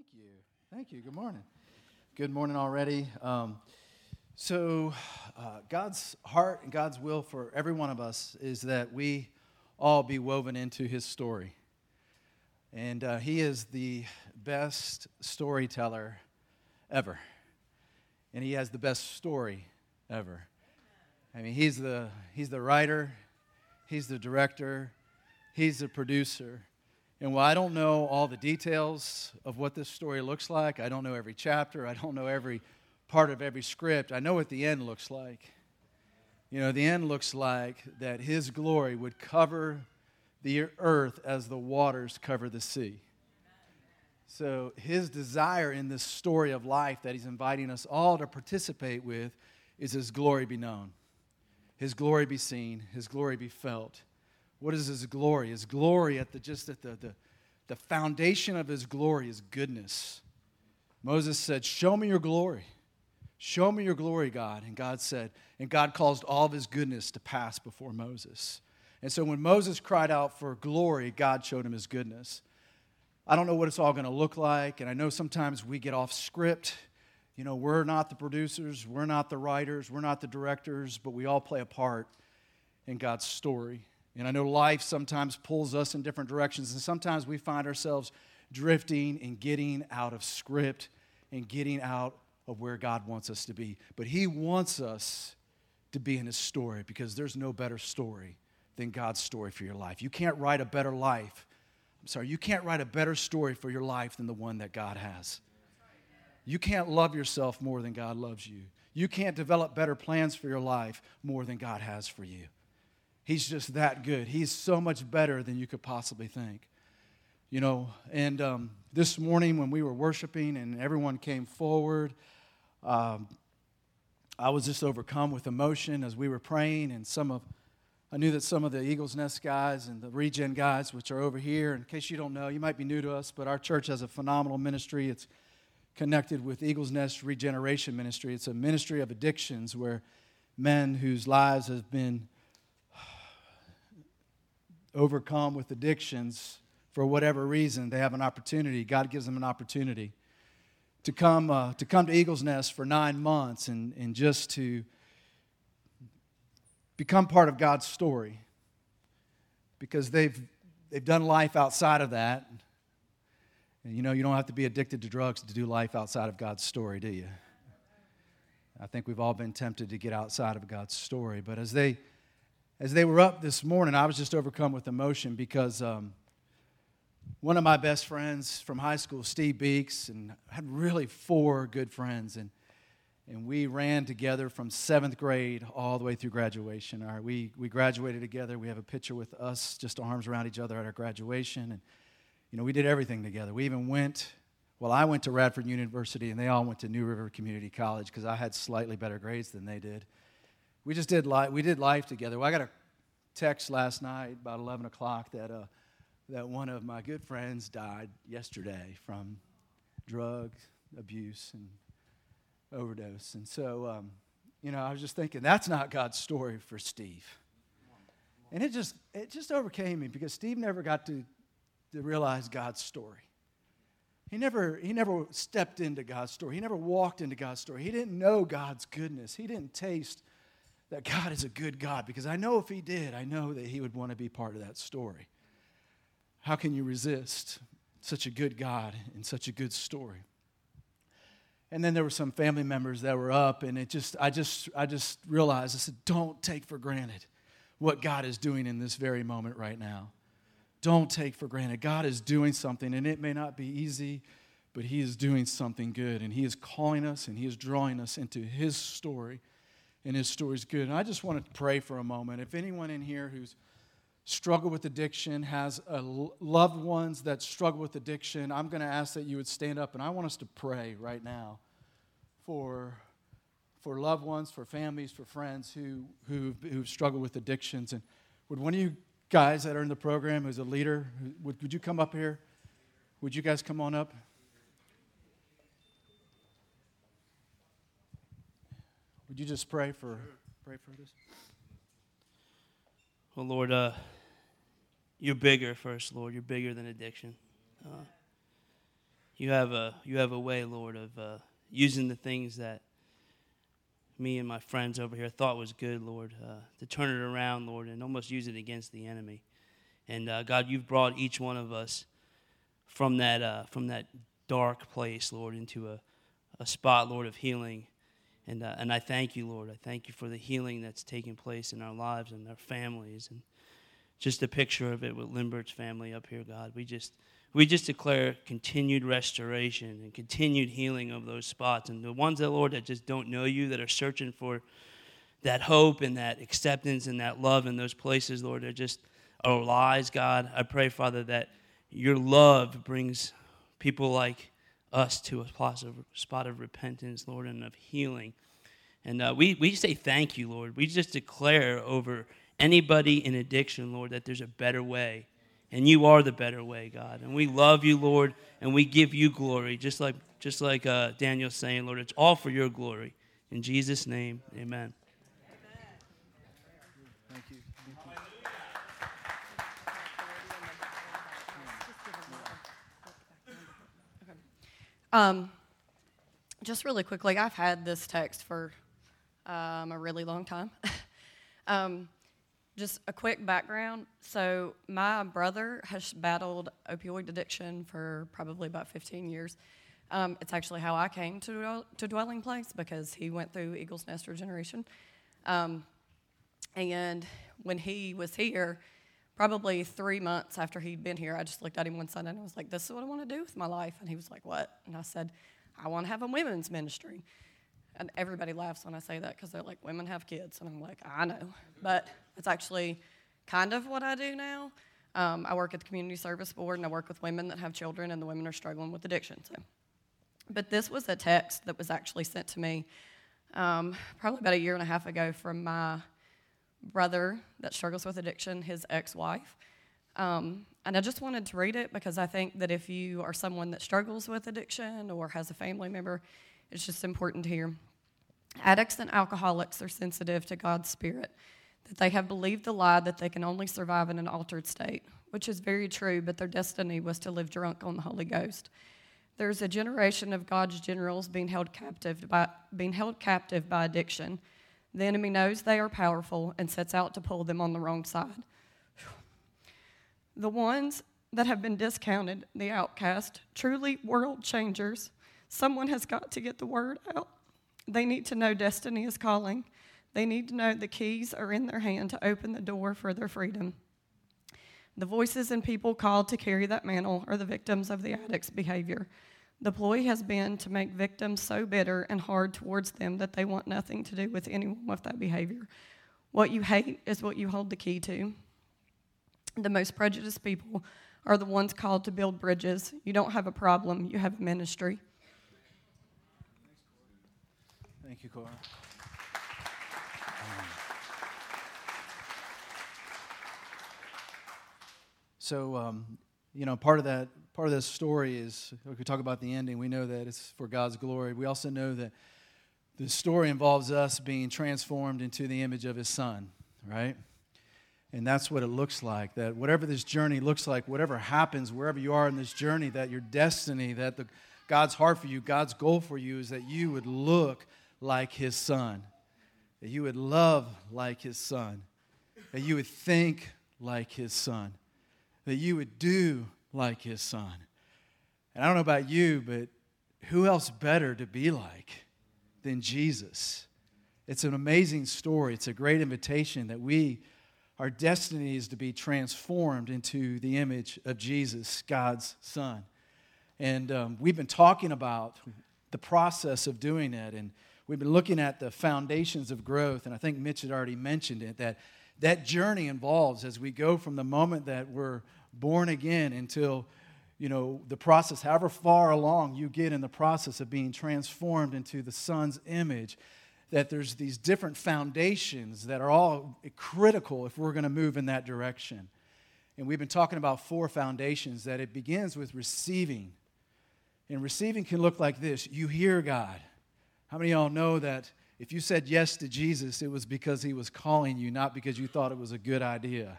Thank you. Thank you. Good morning. Good morning already. Um, so, uh, God's heart and God's will for every one of us is that we all be woven into His story. And uh, He is the best storyteller ever. And He has the best story ever. I mean, He's the, he's the writer, He's the director, He's the producer. And while I don't know all the details of what this story looks like, I don't know every chapter, I don't know every part of every script, I know what the end looks like. You know, the end looks like that His glory would cover the earth as the waters cover the sea. So, His desire in this story of life that He's inviting us all to participate with is His glory be known, His glory be seen, His glory be felt. What is his glory? His glory at the just at the, the, the foundation of his glory is goodness. Moses said, Show me your glory. Show me your glory, God. And God said, and God caused all of his goodness to pass before Moses. And so when Moses cried out for glory, God showed him his goodness. I don't know what it's all going to look like, and I know sometimes we get off script. You know, we're not the producers, we're not the writers, we're not the directors, but we all play a part in God's story. And I know life sometimes pulls us in different directions, and sometimes we find ourselves drifting and getting out of script and getting out of where God wants us to be. But He wants us to be in His story because there's no better story than God's story for your life. You can't write a better life. I'm sorry, you can't write a better story for your life than the one that God has. You can't love yourself more than God loves you. You can't develop better plans for your life more than God has for you. He's just that good. He's so much better than you could possibly think. You know, and um, this morning when we were worshiping and everyone came forward, um, I was just overcome with emotion as we were praying, and some of I knew that some of the Eagles Nest guys and the Regen guys, which are over here, in case you don't know, you might be new to us, but our church has a phenomenal ministry. It's connected with Eagles Nest Regeneration Ministry. It's a ministry of addictions where men whose lives have been overcome with addictions for whatever reason, they have an opportunity. God gives them an opportunity to come, uh, to, come to Eagle's Nest for nine months and, and just to become part of God's story because they've, they've done life outside of that. And you know, you don't have to be addicted to drugs to do life outside of God's story, do you? I think we've all been tempted to get outside of God's story. But as they as they were up this morning, I was just overcome with emotion because um, one of my best friends from high school, Steve Beeks, and I had really four good friends, and and we ran together from seventh grade all the way through graduation. All right, we we graduated together. We have a picture with us, just arms around each other at our graduation, and you know we did everything together. We even went. Well, I went to Radford University, and they all went to New River Community College because I had slightly better grades than they did we just did life. We did life together. Well, I got a text last night about 11 o'clock that uh, that one of my good friends died yesterday from drug abuse and overdose. And so, um, you know, I was just thinking that's not God's story for Steve. And it just it just overcame me because Steve never got to, to realize God's story. He never, he never stepped into God's story. He never walked into God's story. He didn't know God's goodness. He didn't taste that God is a good God because I know if He did, I know that He would want to be part of that story. How can you resist such a good God and such a good story? And then there were some family members that were up, and it just, I just, I just realized, I said, don't take for granted what God is doing in this very moment right now. Don't take for granted. God is doing something, and it may not be easy, but He is doing something good, and He is calling us and He is drawing us into His story and his story is good. And I just want to pray for a moment. If anyone in here who's struggled with addiction, has loved ones that struggle with addiction, I'm going to ask that you would stand up and I want us to pray right now for, for loved ones, for families, for friends who, who, who've struggled with addictions. And would one of you guys that are in the program who's a leader, would, would you come up here? Would you guys come on up? Would you just pray for pray for this? Well, Lord, uh, you're bigger first, Lord. You're bigger than addiction. Uh, you have a you have a way, Lord, of uh, using the things that me and my friends over here thought was good, Lord, uh, to turn it around, Lord, and almost use it against the enemy. And uh, God, you've brought each one of us from that uh, from that dark place, Lord, into a, a spot, Lord, of healing. And uh, and I thank you, Lord. I thank you for the healing that's taking place in our lives and our families, and just a picture of it with Limbert's family up here, God. We just we just declare continued restoration and continued healing of those spots. And the ones that, Lord, that just don't know you, that are searching for that hope and that acceptance and that love in those places, Lord, they're just are lies, God. I pray, Father, that your love brings people like us to a spot of, repentance, Lord, and of healing. And uh, we, we say thank you, Lord. We just declare over anybody in addiction, Lord, that there's a better way and you are the better way, God. And we love you, Lord, and we give you glory, just like just like uh, Daniel's saying, Lord. It's all for your glory. In Jesus' name, Amen. Um, just really quickly, I've had this text for um, a really long time. um, just a quick background. So, my brother has battled opioid addiction for probably about 15 years. Um, it's actually how I came to, to Dwelling Place because he went through Eagles Nest Regeneration. Um, and when he was here, probably three months after he'd been here, I just looked at him one Sunday and I was like, This is what I want to do with my life. And he was like, What? And I said, I want to have a women's ministry. And everybody laughs when I say that because they're like, Women have kids. And I'm like, I know. But it's actually kind of what I do now. Um, I work at the community service board and I work with women that have children and the women are struggling with addiction. So, but this was a text that was actually sent to me um, probably about a year and a half ago from my brother that struggles with addiction, his ex-wife. Um, and I just wanted to read it because I think that if you are someone that struggles with addiction or has a family member, it's just important to hear. Addicts and alcoholics are sensitive to God's Spirit that they have believed the lie that they can only survive in an altered state, which is very true, but their destiny was to live drunk on the Holy Ghost. There's a generation of God's generals being held captive by, being held captive by addiction. The enemy knows they are powerful and sets out to pull them on the wrong side. The ones that have been discounted, the outcast, truly world changers, someone has got to get the word out. They need to know destiny is calling. They need to know the keys are in their hand to open the door for their freedom. The voices and people called to carry that mantle are the victims of the addict's behavior. The ploy has been to make victims so bitter and hard towards them that they want nothing to do with anyone with that behavior. What you hate is what you hold the key to. The most prejudiced people are the ones called to build bridges. You don't have a problem, you have a ministry. Thank you, Cora. So, um, you know, part of that part of this story is if we talk about the ending. We know that it's for God's glory. We also know that the story involves us being transformed into the image of His Son, right? And that's what it looks like. That whatever this journey looks like, whatever happens, wherever you are in this journey, that your destiny, that the, God's heart for you, God's goal for you is that you would look like His Son, that you would love like His Son, that you would think like His Son that you would do like his son. And I don't know about you, but who else better to be like than Jesus? It's an amazing story. It's a great invitation that we, our destiny is to be transformed into the image of Jesus, God's Son. And um, we've been talking about the process of doing it. And we've been looking at the foundations of growth. And I think Mitch had already mentioned it that that journey involves as we go from the moment that we're born again until you know the process however far along you get in the process of being transformed into the son's image that there's these different foundations that are all critical if we're going to move in that direction. And we've been talking about four foundations that it begins with receiving. And receiving can look like this. You hear god. How many of y'all know that if you said yes to Jesus, it was because he was calling you, not because you thought it was a good idea.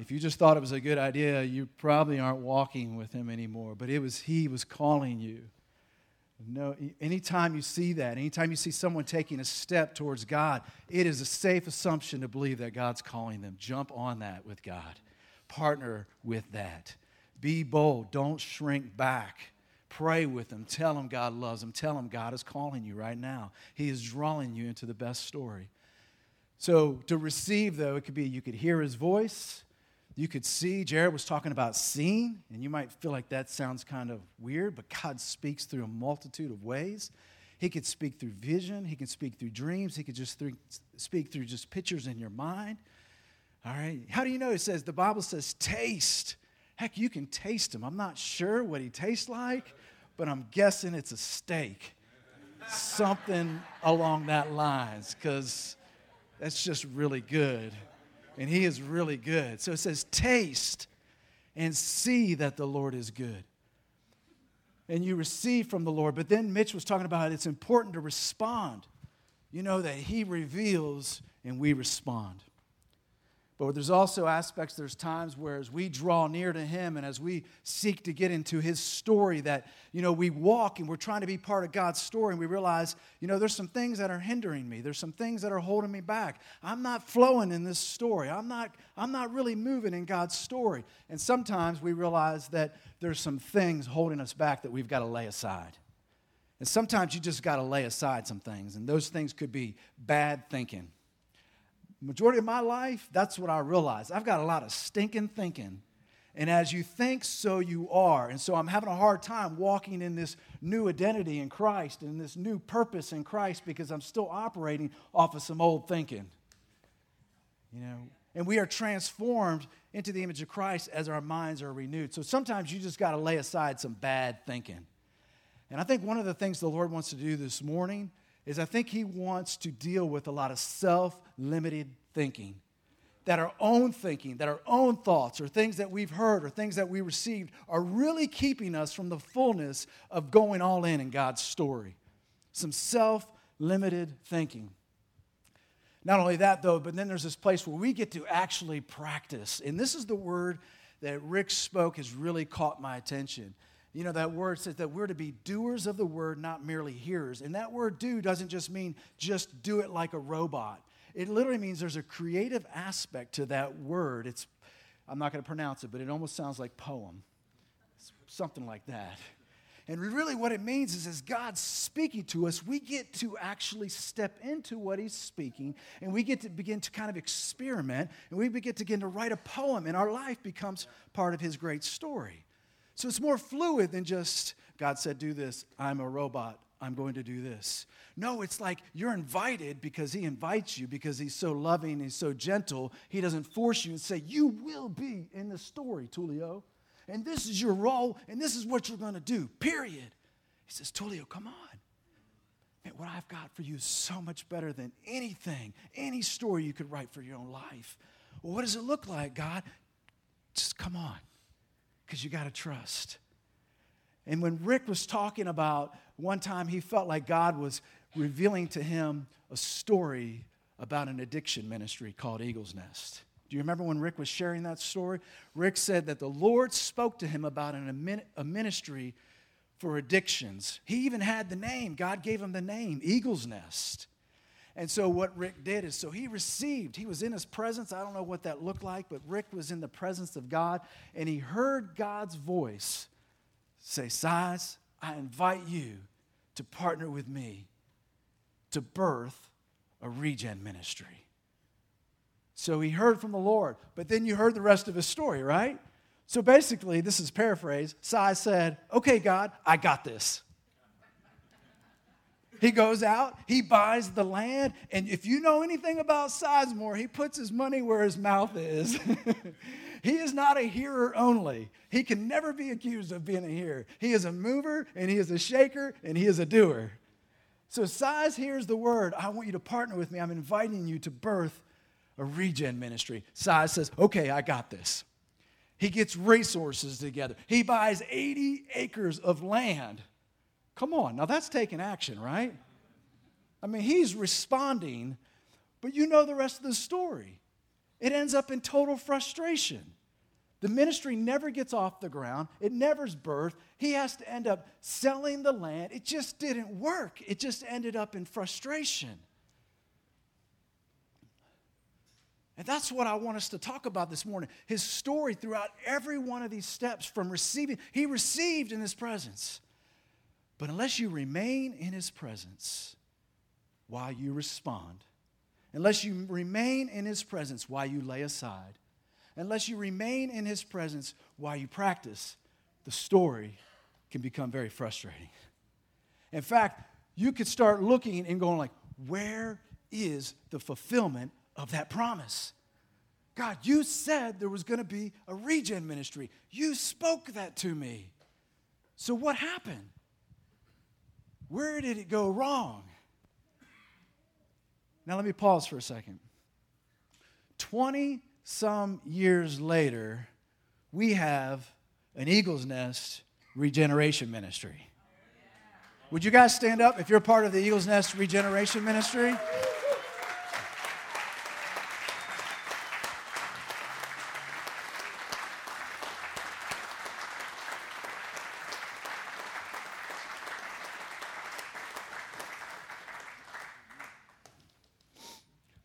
If you just thought it was a good idea, you probably aren't walking with him anymore. But it was he was calling you. No, anytime you see that, anytime you see someone taking a step towards God, it is a safe assumption to believe that God's calling them. Jump on that with God. Partner with that. Be bold. Don't shrink back. Pray with them. Tell them God loves them. Tell them God is calling you right now. He is drawing you into the best story. So, to receive, though, it could be you could hear his voice, you could see. Jared was talking about seeing, and you might feel like that sounds kind of weird, but God speaks through a multitude of ways. He could speak through vision, He could speak through dreams, He could just speak through just pictures in your mind. All right. How do you know? It says, the Bible says, taste. Heck, you can taste Him. I'm not sure what He tastes like, but I'm guessing it's a steak. Something along that lines, because that's just really good. And he is really good. So it says, taste and see that the Lord is good. And you receive from the Lord. But then Mitch was talking about it's important to respond. You know, that he reveals and we respond. But there's also aspects, there's times where as we draw near to Him and as we seek to get into His story, that, you know, we walk and we're trying to be part of God's story and we realize, you know, there's some things that are hindering me. There's some things that are holding me back. I'm not flowing in this story. I'm not, I'm not really moving in God's story. And sometimes we realize that there's some things holding us back that we've got to lay aside. And sometimes you just got to lay aside some things. And those things could be bad thinking majority of my life, that's what I realized. I've got a lot of stinking thinking. And as you think, so you are. And so I'm having a hard time walking in this new identity in Christ and this new purpose in Christ because I'm still operating off of some old thinking. You know, and we are transformed into the image of Christ as our minds are renewed. So sometimes you just got to lay aside some bad thinking. And I think one of the things the Lord wants to do this morning is I think he wants to deal with a lot of self limited thinking. That our own thinking, that our own thoughts, or things that we've heard, or things that we received, are really keeping us from the fullness of going all in in God's story. Some self limited thinking. Not only that, though, but then there's this place where we get to actually practice. And this is the word that Rick spoke has really caught my attention. You know, that word says that we're to be doers of the word, not merely hearers. And that word do doesn't just mean just do it like a robot. It literally means there's a creative aspect to that word. It's, I'm not going to pronounce it, but it almost sounds like poem. It's something like that. And really, what it means is as God's speaking to us, we get to actually step into what He's speaking, and we get to begin to kind of experiment, and we to begin to write a poem, and our life becomes part of His great story. So it's more fluid than just, God said, do this, I'm a robot, I'm going to do this. No, it's like you're invited because He invites you, because He's so loving, He's so gentle. He doesn't force you and say, You will be in the story, Tulio. And this is your role, and this is what you're going to do, period. He says, Tulio, come on. Man, what I've got for you is so much better than anything, any story you could write for your own life. Well, what does it look like, God? Just come on because you got to trust. And when Rick was talking about one time he felt like God was revealing to him a story about an addiction ministry called Eagle's Nest. Do you remember when Rick was sharing that story? Rick said that the Lord spoke to him about an, a ministry for addictions. He even had the name, God gave him the name, Eagle's Nest. And so what Rick did is so he received, he was in his presence. I don't know what that looked like, but Rick was in the presence of God and he heard God's voice say, Size, I invite you to partner with me to birth a regen ministry. So he heard from the Lord, but then you heard the rest of his story, right? So basically, this is paraphrase. Size said, Okay, God, I got this. He goes out, he buys the land, and if you know anything about Sizemore, he puts his money where his mouth is. he is not a hearer only. He can never be accused of being a hearer. He is a mover, and he is a shaker, and he is a doer. So, Size hears the word I want you to partner with me. I'm inviting you to birth a regen ministry. Size says, Okay, I got this. He gets resources together. He buys 80 acres of land Come on, now that's taking action, right? I mean, he's responding, but you know the rest of the story. it ends up in total frustration. The ministry never gets off the ground, it never's birthed. He has to end up selling the land. It just didn't work, it just ended up in frustration. And that's what I want us to talk about this morning. His story throughout every one of these steps from receiving, he received in his presence. But unless you remain in his presence while you respond, unless you remain in his presence while you lay aside, unless you remain in his presence while you practice, the story can become very frustrating. In fact, you could start looking and going like, where is the fulfillment of that promise? God, you said there was going to be a regen ministry. You spoke that to me. So what happened? Where did it go wrong? Now let me pause for a second. 20 some years later, we have an Eagle's Nest regeneration ministry. Would you guys stand up if you're part of the Eagle's Nest regeneration ministry?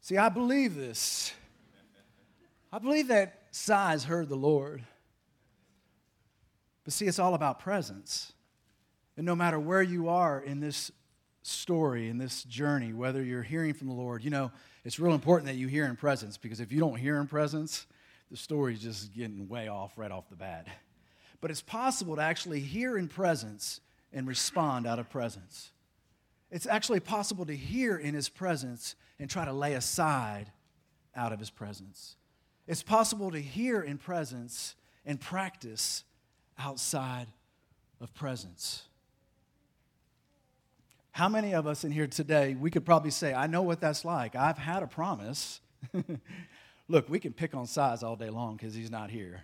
See, I believe this. I believe that Size heard the Lord. But see, it's all about presence. And no matter where you are in this story, in this journey, whether you're hearing from the Lord, you know, it's real important that you hear in presence because if you don't hear in presence, the story's just getting way off right off the bat. But it's possible to actually hear in presence and respond out of presence. It's actually possible to hear in his presence and try to lay aside out of his presence. It's possible to hear in presence and practice outside of presence. How many of us in here today, we could probably say, I know what that's like. I've had a promise. Look, we can pick on Size all day long because he's not here.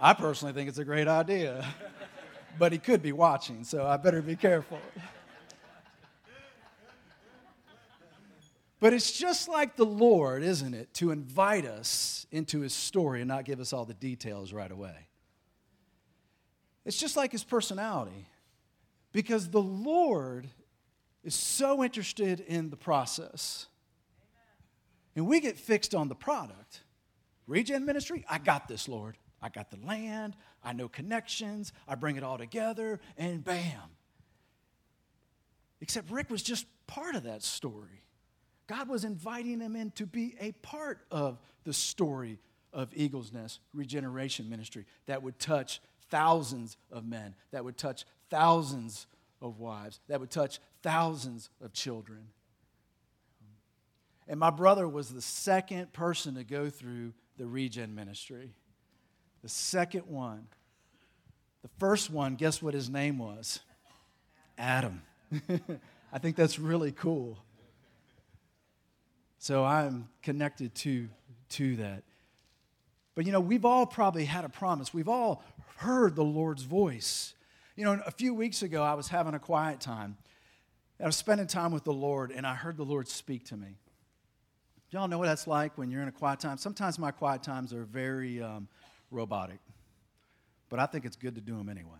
I personally think it's a great idea, but he could be watching, so I better be careful. But it's just like the Lord, isn't it, to invite us into his story and not give us all the details right away. It's just like his personality, because the Lord is so interested in the process. And we get fixed on the product. Regen ministry, I got this, Lord. I got the land, I know connections, I bring it all together, and bam. Except Rick was just part of that story. God was inviting them in to be a part of the story of Eagle's Nest regeneration ministry that would touch thousands of men, that would touch thousands of wives, that would touch thousands of children. And my brother was the second person to go through the regen ministry. The second one. The first one, guess what his name was? Adam. I think that's really cool. So I'm connected to, to that. But you know, we've all probably had a promise. We've all heard the Lord's voice. You know, a few weeks ago, I was having a quiet time. I was spending time with the Lord, and I heard the Lord speak to me. Y'all know what that's like when you're in a quiet time? Sometimes my quiet times are very um, robotic, but I think it's good to do them anyway,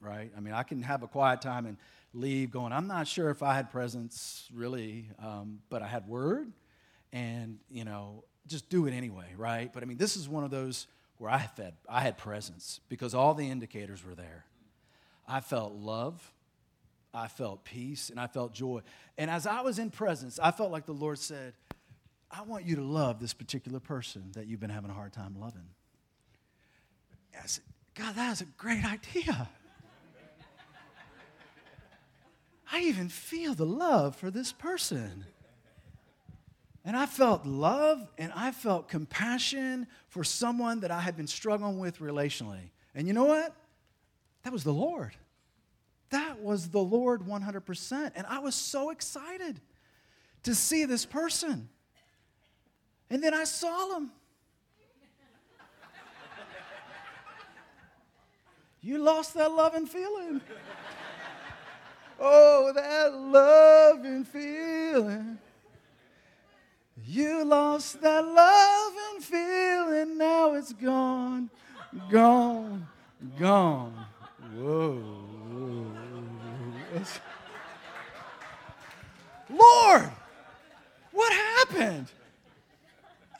right? I mean, I can have a quiet time and leave going, I'm not sure if I had presence really, um, but I had word and, you know, just do it anyway, right? But I mean, this is one of those where I had, I had presence because all the indicators were there. I felt love, I felt peace, and I felt joy. And as I was in presence, I felt like the Lord said, I want you to love this particular person that you've been having a hard time loving. I said, God, that is a great idea. I even feel the love for this person. And I felt love and I felt compassion for someone that I had been struggling with relationally. And you know what? That was the Lord. That was the Lord 100%. And I was so excited to see this person. And then I saw him. you lost that love and feeling. Oh, that loving feeling. You lost that love and feeling, now it's gone, gone, gone. Whoa. Lord, what happened?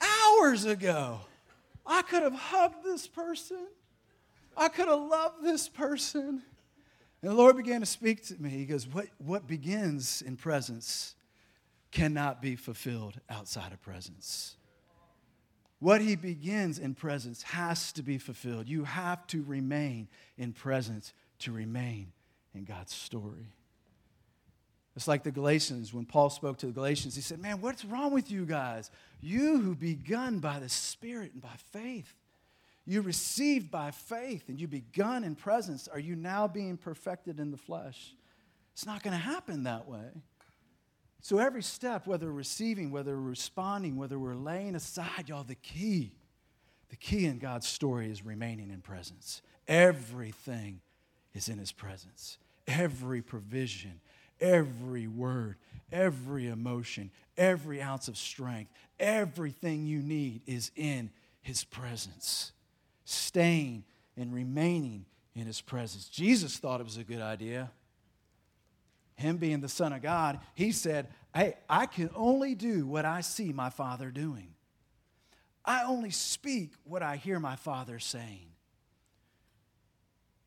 Hours ago, I could have hugged this person. I could have loved this person. And the Lord began to speak to me. He goes, What, what begins in presence cannot be fulfilled outside of presence. What He begins in presence has to be fulfilled. You have to remain in presence to remain in God's story. It's like the Galatians, when Paul spoke to the Galatians, he said, Man, what's wrong with you guys? You who begun by the Spirit and by faith you received by faith and you begun in presence, are you now being perfected in the flesh? It's not going to happen that way. So, every step, whether receiving, whether responding, whether we're laying aside, y'all, the key, the key in God's story is remaining in presence. Everything is in His presence. Every provision, every word, every emotion, every ounce of strength, everything you need is in His presence staying and remaining in his presence. Jesus thought it was a good idea. Him being the Son of God, he said, Hey, I can only do what I see my Father doing. I only speak what I hear my Father saying.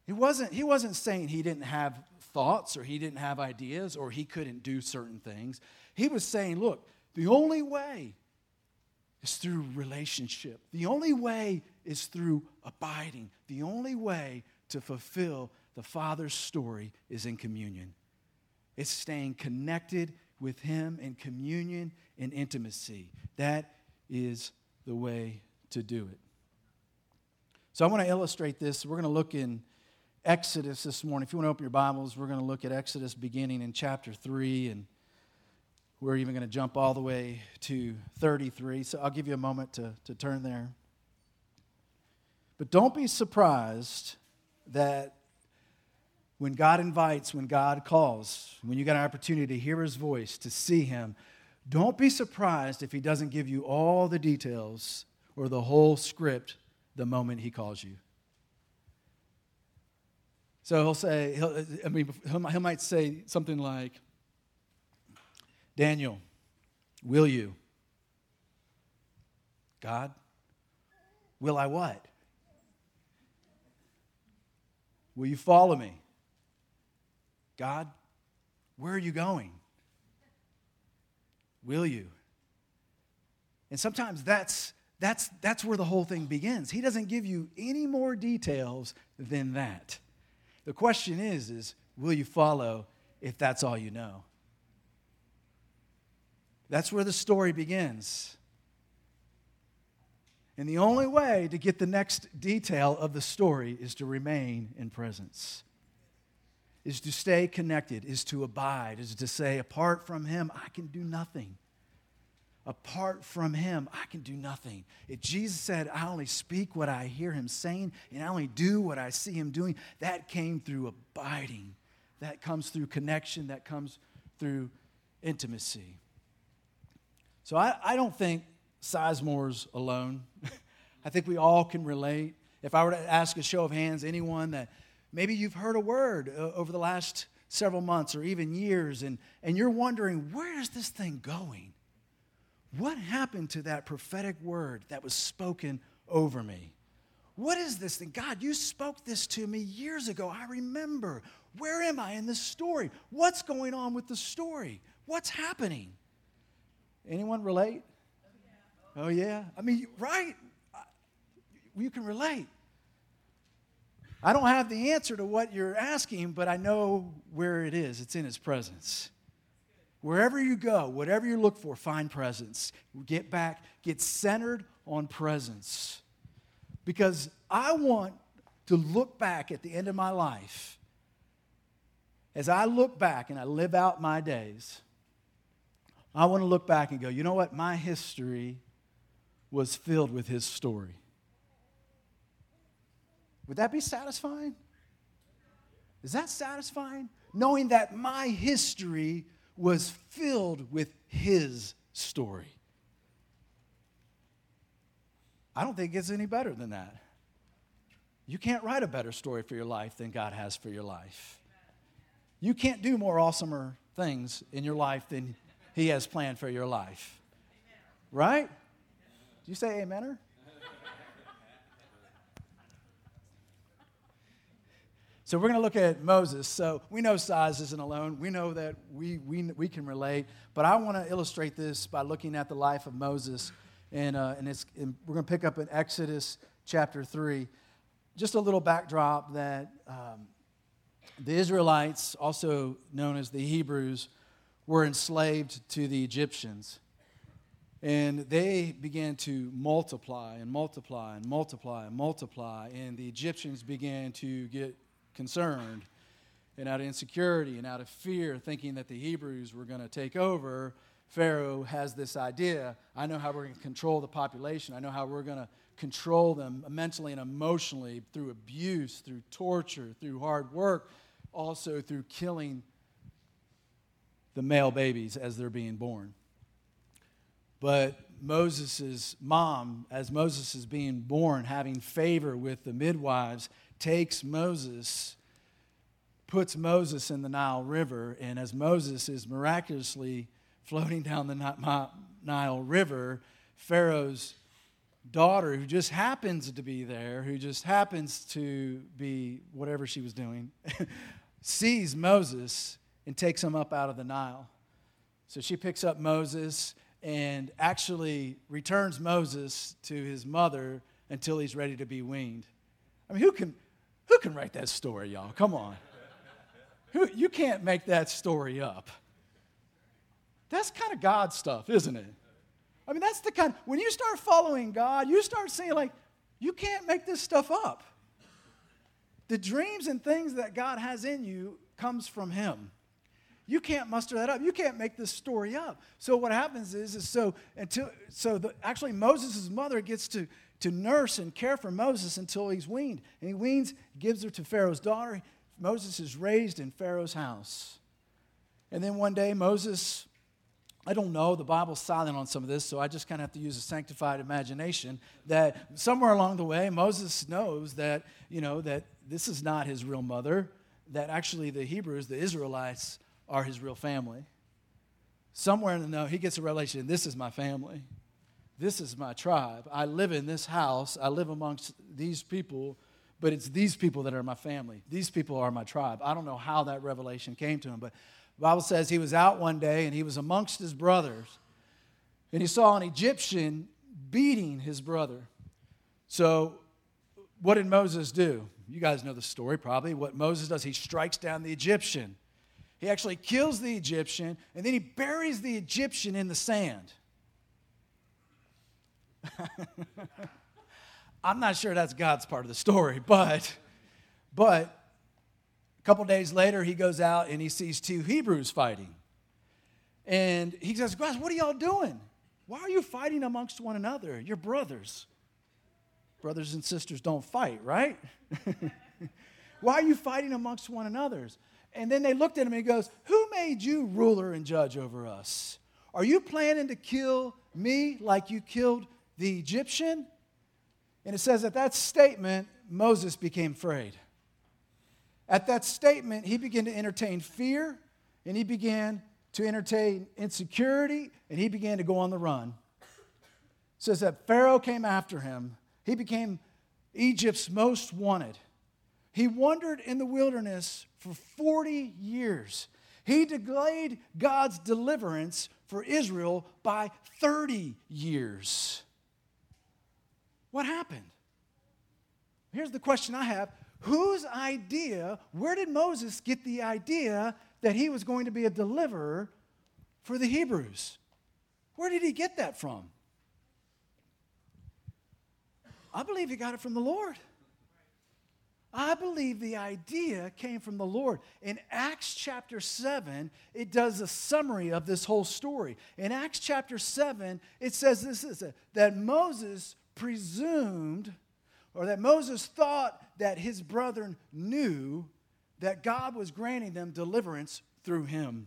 He wasn't, he wasn't saying he didn't have thoughts or he didn't have ideas or he couldn't do certain things. He was saying, Look, the only way is through relationship. The only way is through abiding. The only way to fulfill the Father's story is in communion. It's staying connected with Him in communion and intimacy. That is the way to do it. So I want to illustrate this. We're going to look in Exodus this morning. If you want to open your Bibles, we're going to look at Exodus beginning in chapter 3 and we're even going to jump all the way to 33. So I'll give you a moment to, to turn there. But don't be surprised that when God invites, when God calls, when you get an opportunity to hear his voice, to see him, don't be surprised if he doesn't give you all the details or the whole script the moment he calls you. So he'll say, he'll, I mean, he might say something like, Daniel, will you? God, will I what? Will you follow me? God, where are you going? Will you? And sometimes that's, that's, that's where the whole thing begins. He doesn't give you any more details than that. The question is, is will you follow if that's all you know? That's where the story begins. And the only way to get the next detail of the story is to remain in presence, is to stay connected, is to abide, is to say, apart from Him, I can do nothing. Apart from Him, I can do nothing. If Jesus said, I only speak what I hear Him saying, and I only do what I see Him doing, that came through abiding. That comes through connection, that comes through intimacy. So I, I don't think Sizemore's alone. I think we all can relate. If I were to ask a show of hands, anyone that maybe you've heard a word uh, over the last several months or even years, and, and you're wondering, where is this thing going? What happened to that prophetic word that was spoken over me? What is this thing? God, you spoke this to me years ago. I remember. Where am I in this story? What's going on with the story? What's happening? Anyone relate? Oh, yeah. I mean, right? You can relate. I don't have the answer to what you're asking, but I know where it is. It's in His presence. Wherever you go, whatever you look for, find presence. Get back, get centered on presence. Because I want to look back at the end of my life. As I look back and I live out my days, I want to look back and go, you know what? My history was filled with his story. Would that be satisfying? Is that satisfying? Knowing that my history was filled with his story. I don't think it gets any better than that. You can't write a better story for your life than God has for your life. You can't do more awesomer things in your life than He has planned for your life. Right? Do you say amener? So we're going to look at Moses. So we know Size isn't alone. We know that we, we, we can relate. But I want to illustrate this by looking at the life of Moses. And, uh, and, it's, and we're going to pick up in Exodus chapter 3. Just a little backdrop that um, the Israelites, also known as the Hebrews, were enslaved to the Egyptians. And they began to multiply and multiply and multiply and multiply. And the Egyptians began to get concerned and out of insecurity and out of fear, thinking that the Hebrews were going to take over, Pharaoh has this idea I know how we're going to control the population. I know how we're going to control them mentally and emotionally through abuse, through torture, through hard work, also through killing the male babies as they're being born. But Moses' mom, as Moses is being born, having favor with the midwives, takes Moses, puts Moses in the Nile River, and as Moses is miraculously floating down the Nile River, Pharaoh's daughter, who just happens to be there, who just happens to be whatever she was doing, sees Moses and takes him up out of the Nile. So she picks up Moses and actually returns Moses to his mother until he's ready to be weaned. I mean, who can, who can write that story, y'all? Come on. Who, you can't make that story up. That's kind of God stuff, isn't it? I mean, that's the kind, when you start following God, you start seeing, like, you can't make this stuff up. The dreams and things that God has in you comes from Him. You can't muster that up. You can't make this story up. So what happens is, is so until so the, actually Moses' mother gets to to nurse and care for Moses until he's weaned. And he weans, gives her to Pharaoh's daughter. Moses is raised in Pharaoh's house. And then one day, Moses, I don't know, the Bible's silent on some of this, so I just kind of have to use a sanctified imagination that somewhere along the way, Moses knows that, you know, that this is not his real mother, that actually the Hebrews, the Israelites, are his real family. Somewhere in the know, he gets a revelation this is my family. This is my tribe. I live in this house. I live amongst these people, but it's these people that are my family. These people are my tribe. I don't know how that revelation came to him, but the Bible says he was out one day and he was amongst his brothers, and he saw an Egyptian beating his brother. So, what did Moses do? You guys know the story probably. What Moses does, he strikes down the Egyptian. He actually kills the Egyptian, and then he buries the Egyptian in the sand. I'm not sure that's God's part of the story, but but a couple days later he goes out and he sees two Hebrews fighting. And he says, Guys, what are y'all doing? Why are you fighting amongst one another? You're brothers. Brothers and sisters don't fight, right? Why are you fighting amongst one another? And then they looked at him and he goes, Who made you ruler and judge over us? Are you planning to kill me like you killed the Egyptian. And it says at that statement, Moses became afraid. At that statement, he began to entertain fear and he began to entertain insecurity and he began to go on the run. It says that Pharaoh came after him. He became Egypt's most wanted. He wandered in the wilderness for 40 years. He delayed God's deliverance for Israel by 30 years. What happened? Here's the question I have Whose idea, where did Moses get the idea that he was going to be a deliverer for the Hebrews? Where did he get that from? I believe he got it from the Lord. I believe the idea came from the Lord. In Acts chapter 7, it does a summary of this whole story. In Acts chapter 7, it says this is uh, that Moses presumed or that Moses thought that his brethren knew that God was granting them deliverance through him.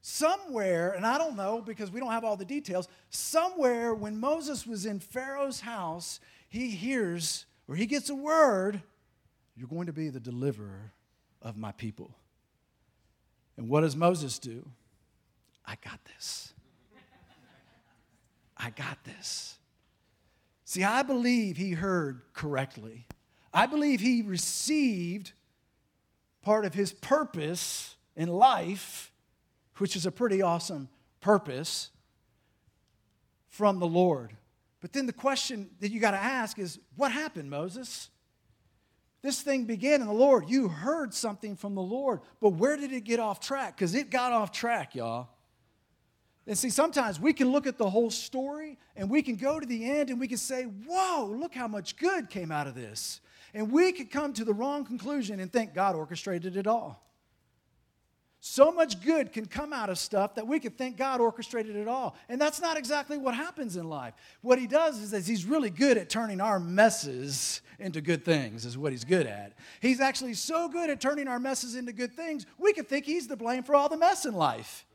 somewhere, and I don't know because we don't have all the details, somewhere when Moses was in Pharaoh's house, he hears or he gets a word You're going to be the deliverer of my people. And what does Moses do? I got this. I got this. See, I believe he heard correctly. I believe he received part of his purpose in life, which is a pretty awesome purpose, from the Lord. But then the question that you got to ask is what happened, Moses? This thing began in the Lord. You heard something from the Lord, but where did it get off track? Because it got off track, y'all. And see, sometimes we can look at the whole story and we can go to the end and we can say, Whoa, look how much good came out of this. And we could come to the wrong conclusion and think God orchestrated it all. So much good can come out of stuff that we could think God orchestrated it all. And that's not exactly what happens in life. What he does is that he's really good at turning our messes into good things, is what he's good at. He's actually so good at turning our messes into good things, we could think he's the blame for all the mess in life.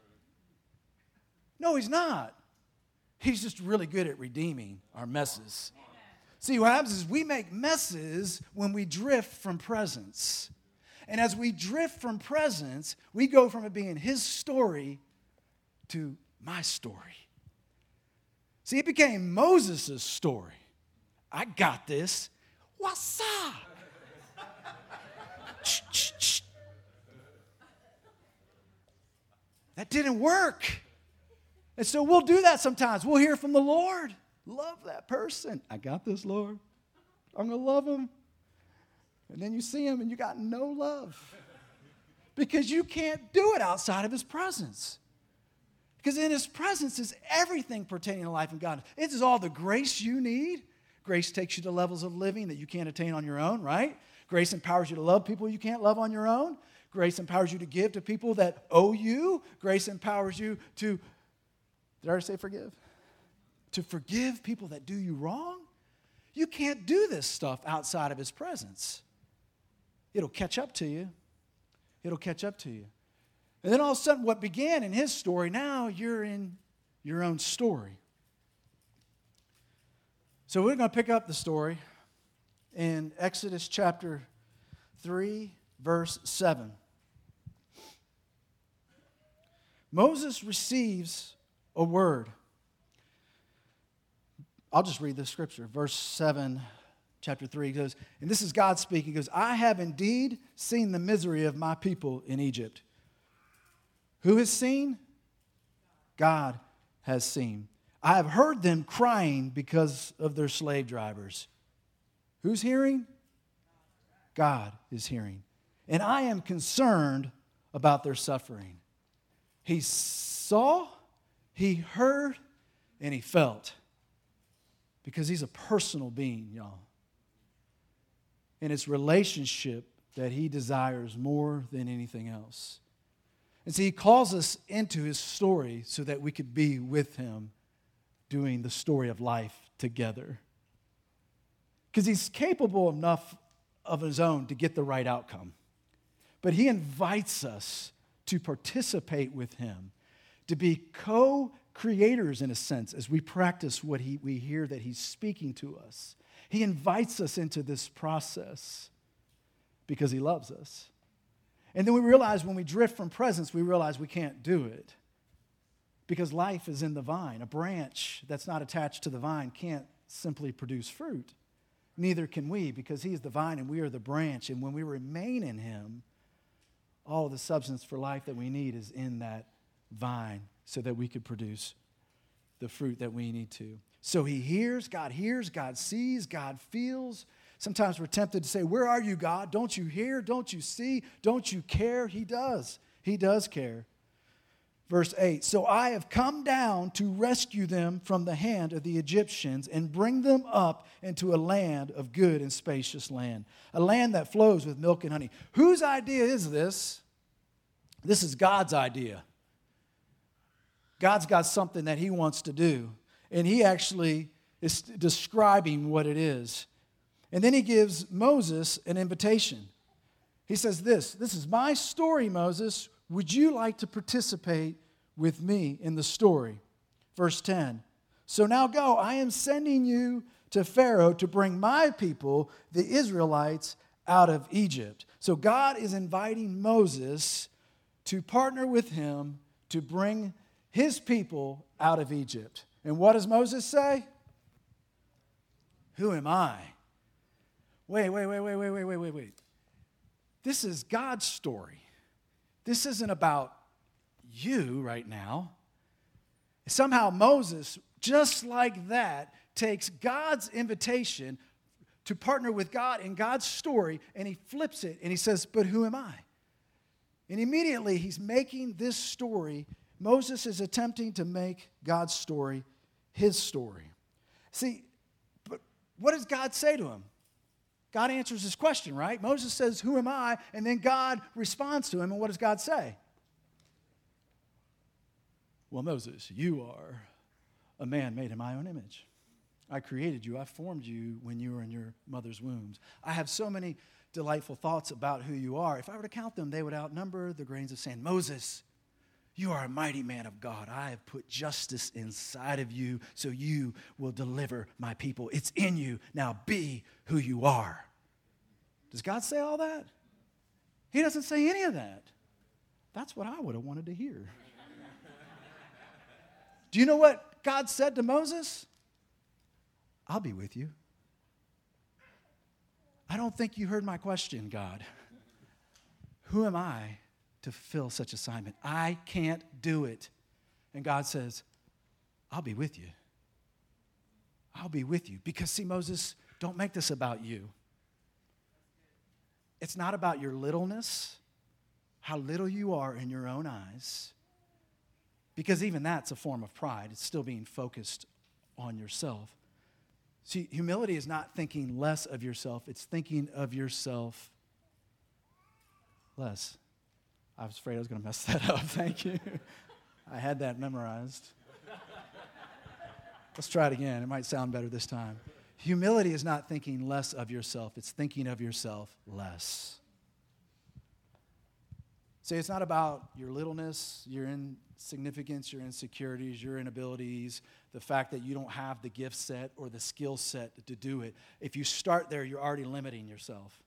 No, he's not. He's just really good at redeeming our messes. See, what happens is we make messes when we drift from presence. And as we drift from presence, we go from it being his story to my story. See, it became Moses' story. I got this. What's up? that didn't work. And so we'll do that sometimes. We'll hear from the Lord. Love that person. I got this, Lord. I'm going to love him. And then you see him and you got no love because you can't do it outside of his presence. Because in his presence is everything pertaining to life and God. It is all the grace you need. Grace takes you to levels of living that you can't attain on your own, right? Grace empowers you to love people you can't love on your own. Grace empowers you to give to people that owe you. Grace empowers you to, did I already say forgive? To forgive people that do you wrong. You can't do this stuff outside of his presence it'll catch up to you. It'll catch up to you. And then all of a sudden, what began in his story, now you're in your own story. So we're going to pick up the story in Exodus chapter 3, verse 7. Moses receives a word. I'll just read the scripture. Verse 7 chapter 3 he goes, and this is God speaking, he goes, I have indeed seen the misery of my people in Egypt. Who has seen? God has seen. I have heard them crying because of their slave drivers. Who's hearing? God is hearing. And I am concerned about their suffering. He saw, he heard, and he felt. Because he's a personal being, y'all and it's relationship that he desires more than anything else. And so he calls us into his story so that we could be with him doing the story of life together. Because he's capable enough of his own to get the right outcome. But he invites us to participate with him, to be co creators in a sense as we practice what he, we hear that he's speaking to us. He invites us into this process because He loves us. And then we realize when we drift from presence, we realize we can't do it because life is in the vine. A branch that's not attached to the vine can't simply produce fruit. Neither can we because He's the vine and we are the branch. And when we remain in Him, all the substance for life that we need is in that vine so that we could produce the fruit that we need to. So he hears, God hears, God sees, God feels. Sometimes we're tempted to say, Where are you, God? Don't you hear? Don't you see? Don't you care? He does. He does care. Verse 8 So I have come down to rescue them from the hand of the Egyptians and bring them up into a land of good and spacious land, a land that flows with milk and honey. Whose idea is this? This is God's idea. God's got something that He wants to do and he actually is describing what it is. And then he gives Moses an invitation. He says, This, this is my story, Moses. Would you like to participate with me in the story. Verse 10 So now go, I am sending you to Pharaoh to bring my people, the Israelites, out of Egypt. So God is inviting Moses to partner with him to bring his people out of Egypt. And what does Moses say? Who am I? Wait, wait, wait, wait, wait, wait, wait, wait, wait. This is God's story. This isn't about you right now. Somehow Moses, just like that, takes God's invitation to partner with God in God's story and he flips it and he says, But who am I? And immediately he's making this story, Moses is attempting to make God's story his story. See, but what does God say to him? God answers his question, right? Moses says, Who am I? And then God responds to him, and what does God say? Well, Moses, you are a man made in my own image. I created you. I formed you when you were in your mother's wombs. I have so many delightful thoughts about who you are. If I were to count them, they would outnumber the grains of sand. Moses, you are a mighty man of God. I have put justice inside of you so you will deliver my people. It's in you. Now be who you are. Does God say all that? He doesn't say any of that. That's what I would have wanted to hear. Do you know what God said to Moses? I'll be with you. I don't think you heard my question, God. Who am I to fulfill such assignment? I can't do it. And God says, I'll be with you. I'll be with you. Because, see, Moses, don't make this about you. It's not about your littleness, how little you are in your own eyes, because even that's a form of pride. It's still being focused on yourself. See, humility is not thinking less of yourself, it's thinking of yourself less. I was afraid I was going to mess that up. Thank you. I had that memorized. Let's try it again. It might sound better this time. Humility is not thinking less of yourself, it's thinking of yourself less. See, it's not about your littleness, your insignificance, your insecurities, your inabilities, the fact that you don't have the gift set or the skill set to do it. If you start there, you're already limiting yourself.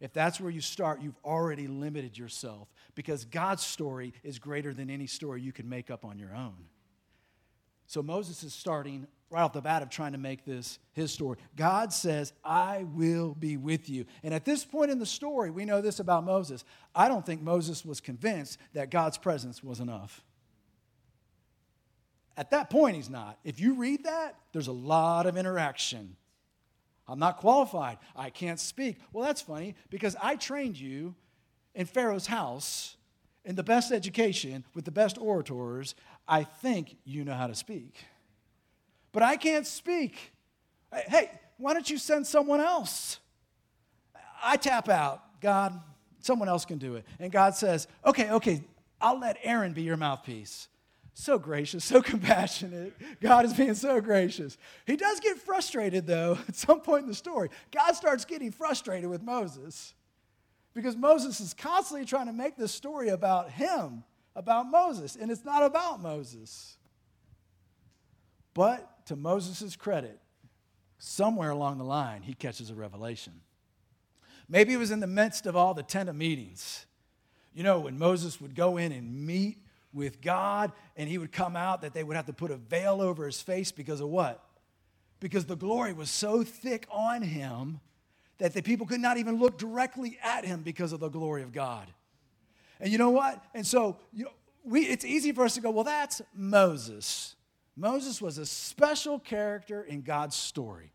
If that's where you start, you've already limited yourself because God's story is greater than any story you can make up on your own. So Moses is starting right off the bat of trying to make this his story. God says, I will be with you. And at this point in the story, we know this about Moses. I don't think Moses was convinced that God's presence was enough. At that point, he's not. If you read that, there's a lot of interaction. I'm not qualified. I can't speak. Well, that's funny because I trained you in Pharaoh's house in the best education with the best orators. I think you know how to speak but I can't speak. Hey, why don't you send someone else? I tap out. God, someone else can do it. And God says, okay, okay, I'll let Aaron be your mouthpiece. So gracious, so compassionate. God is being so gracious. He does get frustrated, though, at some point in the story. God starts getting frustrated with Moses because Moses is constantly trying to make this story about him, about Moses, and it's not about Moses. But to Moses' credit, somewhere along the line, he catches a revelation. Maybe it was in the midst of all the tent of meetings. You know, when Moses would go in and meet with God and he would come out, that they would have to put a veil over his face because of what? Because the glory was so thick on him that the people could not even look directly at him because of the glory of God. And you know what? And so you know, we, it's easy for us to go, well, that's Moses. Moses was a special character in God's story.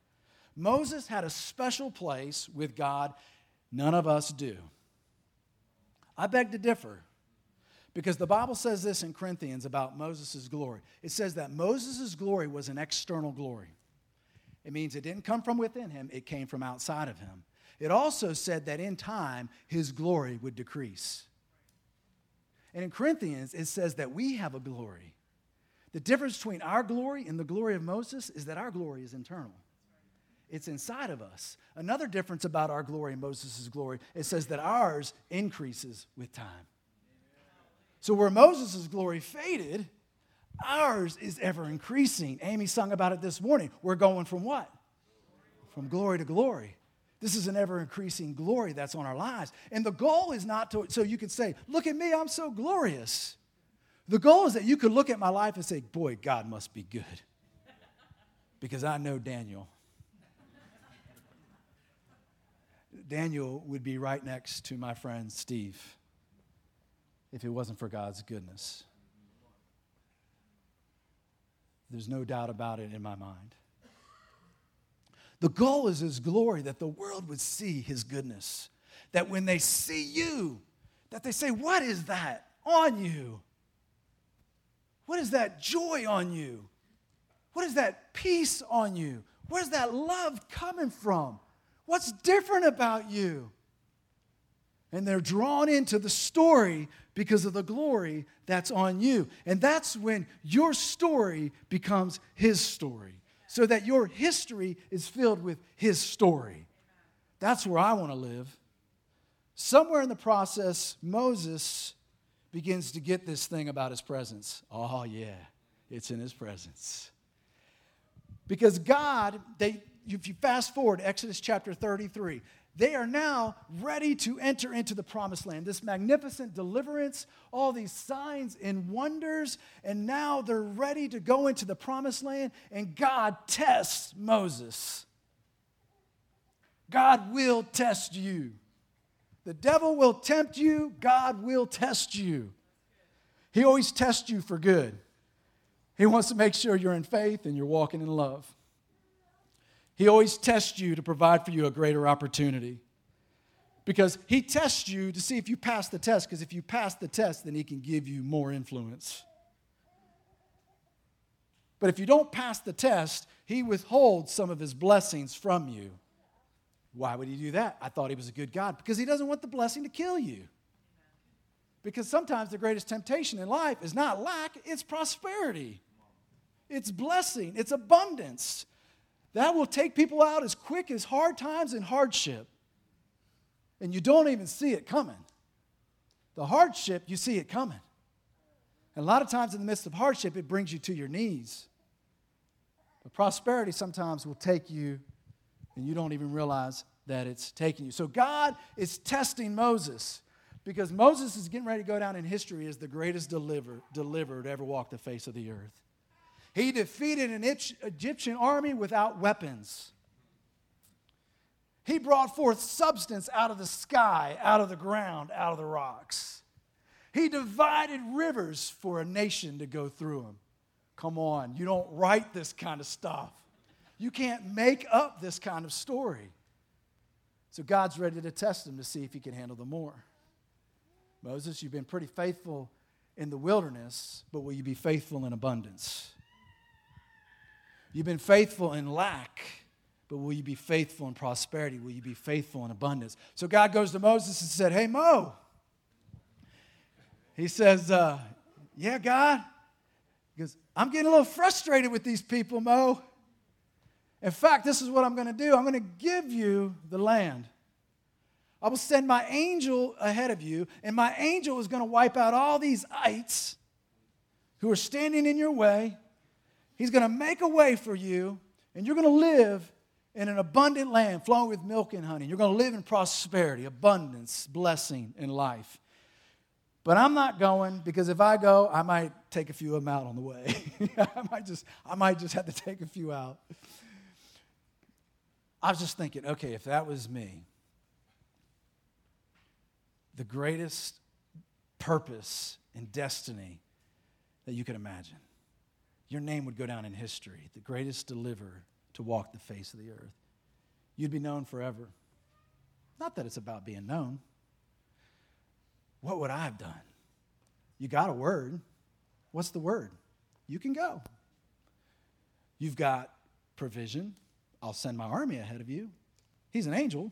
Moses had a special place with God. None of us do. I beg to differ because the Bible says this in Corinthians about Moses' glory. It says that Moses' glory was an external glory. It means it didn't come from within him, it came from outside of him. It also said that in time, his glory would decrease. And in Corinthians, it says that we have a glory the difference between our glory and the glory of Moses is that our glory is internal. It's inside of us. Another difference about our glory and Moses' glory, it says that ours increases with time. So where Moses' glory faded, ours is ever increasing. Amy sung about it this morning. We're going from what? From glory to glory. This is an ever increasing glory that's on our lives. And the goal is not to, so you could say, Look at me, I'm so glorious. The goal is that you could look at my life and say, Boy, God must be good. Because I know Daniel. Daniel would be right next to my friend Steve if it wasn't for God's goodness. There's no doubt about it in my mind. The goal is His glory, that the world would see His goodness. That when they see you, that they say, What is that on you? What is that joy on you? What is that peace on you? Where's that love coming from? What's different about you? And they're drawn into the story because of the glory that's on you. And that's when your story becomes his story, so that your history is filled with his story. That's where I want to live. Somewhere in the process, Moses begins to get this thing about his presence. Oh, yeah, it's in his presence. Because God, they, if you fast forward, Exodus chapter 33, they are now ready to enter into the promised land. This magnificent deliverance, all these signs and wonders, and now they're ready to go into the promised land, and God tests Moses. God will test you. The devil will tempt you, God will test you. He always tests you for good. He wants to make sure you're in faith and you're walking in love. He always tests you to provide for you a greater opportunity. Because he tests you to see if you pass the test, because if you pass the test, then he can give you more influence. But if you don't pass the test, he withholds some of his blessings from you. Why would he do that? I thought he was a good God. Because he doesn't want the blessing to kill you. Because sometimes the greatest temptation in life is not lack, it's prosperity, it's blessing, it's abundance. That will take people out as quick as hard times and hardship. And you don't even see it coming. The hardship, you see it coming. And a lot of times in the midst of hardship, it brings you to your knees. But prosperity sometimes will take you, and you don't even realize that it's taking you. So God is testing Moses because Moses is getting ready to go down in history as the greatest deliver, deliverer to ever walk the face of the earth. He defeated an Egyptian army without weapons. He brought forth substance out of the sky, out of the ground, out of the rocks. He divided rivers for a nation to go through them. Come on, you don't write this kind of stuff. You can't make up this kind of story. So God's ready to test him to see if he can handle the more. Moses, you've been pretty faithful in the wilderness, but will you be faithful in abundance? You've been faithful in lack, but will you be faithful in prosperity? Will you be faithful in abundance? So God goes to Moses and said, Hey, Mo. He says, uh, Yeah, God. He goes, I'm getting a little frustrated with these people, Mo. In fact, this is what I'm going to do I'm going to give you the land. I will send my angel ahead of you, and my angel is going to wipe out all these ites who are standing in your way He's going to make a way for you, and you're going to live in an abundant land flowing with milk and honey. You're going to live in prosperity, abundance, blessing, and life. But I'm not going because if I go, I might take a few of them out on the way. I might just, I might just have to take a few out. I was just thinking, okay, if that was me, the greatest purpose and destiny that you could imagine your name would go down in history, the greatest deliverer to walk the face of the earth. You'd be known forever. Not that it's about being known. What would I have done? You got a word. What's the word? You can go. You've got provision. I'll send my army ahead of you. He's an angel,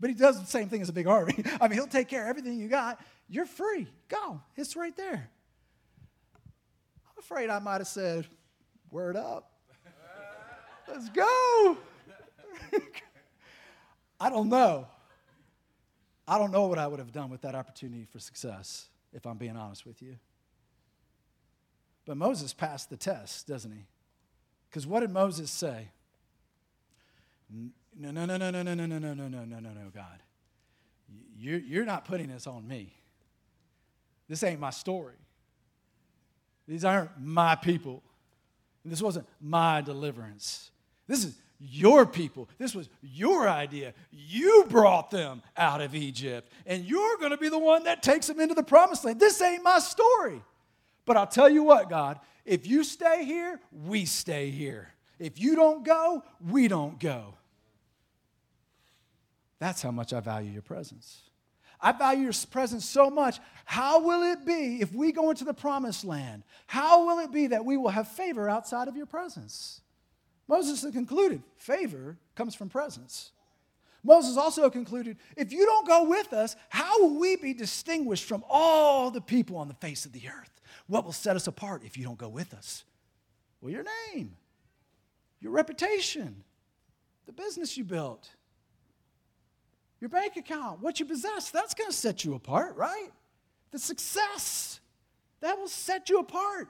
but he does the same thing as a big army. I mean, he'll take care of everything you got. You're free. Go. It's right there. I'm afraid I might have said, Word up. Let's go. I don't know. I don't know what I would have done with that opportunity for success, if I'm being honest with you. But Moses passed the test, doesn't he? Because what did Moses say? No, no, no, no, no, no, no, no, no, no, no, no, no, no, God. You're, you're not putting this on me. This ain't my story. These aren't my people. This wasn't my deliverance. This is your people. This was your idea. You brought them out of Egypt, and you're going to be the one that takes them into the promised land. This ain't my story. But I'll tell you what, God, if you stay here, we stay here. If you don't go, we don't go. That's how much I value your presence. I value your presence so much. How will it be if we go into the promised land? How will it be that we will have favor outside of your presence? Moses concluded favor comes from presence. Moses also concluded if you don't go with us, how will we be distinguished from all the people on the face of the earth? What will set us apart if you don't go with us? Well, your name, your reputation, the business you built, your bank account, what you possess, that's going to set you apart, right? The success, that will set you apart.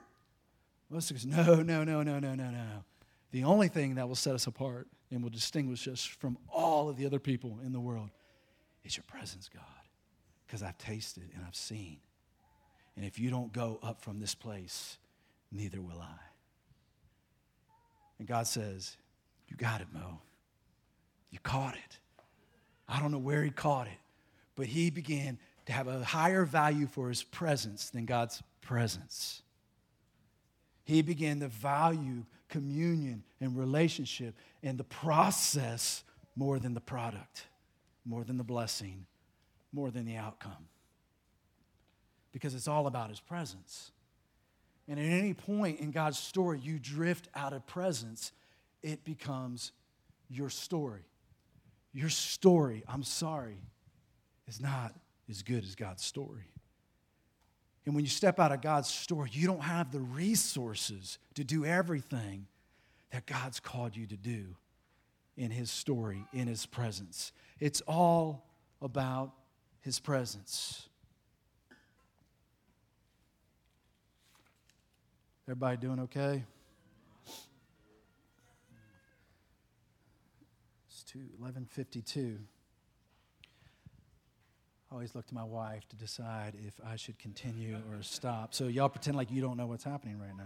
Goes, no, no, no, no, no, no, no. The only thing that will set us apart and will distinguish us from all of the other people in the world is your presence, God. Because I've tasted and I've seen. And if you don't go up from this place, neither will I. And God says, You got it, Mo. You caught it. I don't know where he caught it, but he began to have a higher value for his presence than God's presence. He began to value communion and relationship and the process more than the product, more than the blessing, more than the outcome. Because it's all about his presence. And at any point in God's story, you drift out of presence, it becomes your story. Your story, I'm sorry, is not as good as God's story. And when you step out of God's story, you don't have the resources to do everything that God's called you to do in His story, in His presence. It's all about His presence. Everybody doing okay? 2, 1152. I always look to my wife to decide if I should continue or stop. So y'all pretend like you don't know what's happening right now.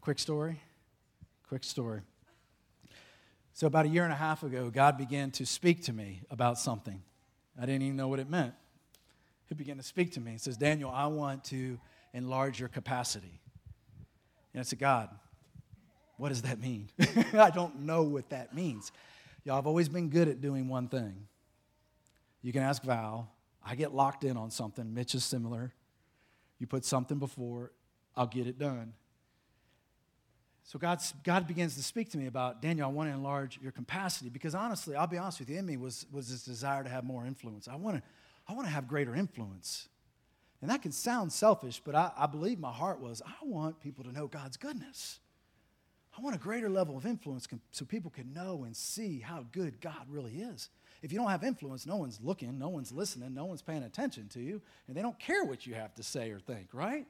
Quick story. Quick story. So, about a year and a half ago, God began to speak to me about something. I didn't even know what it meant. He began to speak to me. He says, Daniel, I want to enlarge your capacity. And I said, God, what does that mean? I don't know what that means. Y'all, I've always been good at doing one thing. You can ask Val. I get locked in on something. Mitch is similar. You put something before, I'll get it done. So God's, God begins to speak to me about, Daniel, I want to enlarge your capacity because honestly, I'll be honest with you, in me was, was this desire to have more influence. I want to, I want to have greater influence. And that can sound selfish, but I, I believe my heart was, I want people to know God's goodness. I want a greater level of influence so people can know and see how good God really is. If you don't have influence, no one's looking, no one's listening, no one's paying attention to you, and they don't care what you have to say or think, right?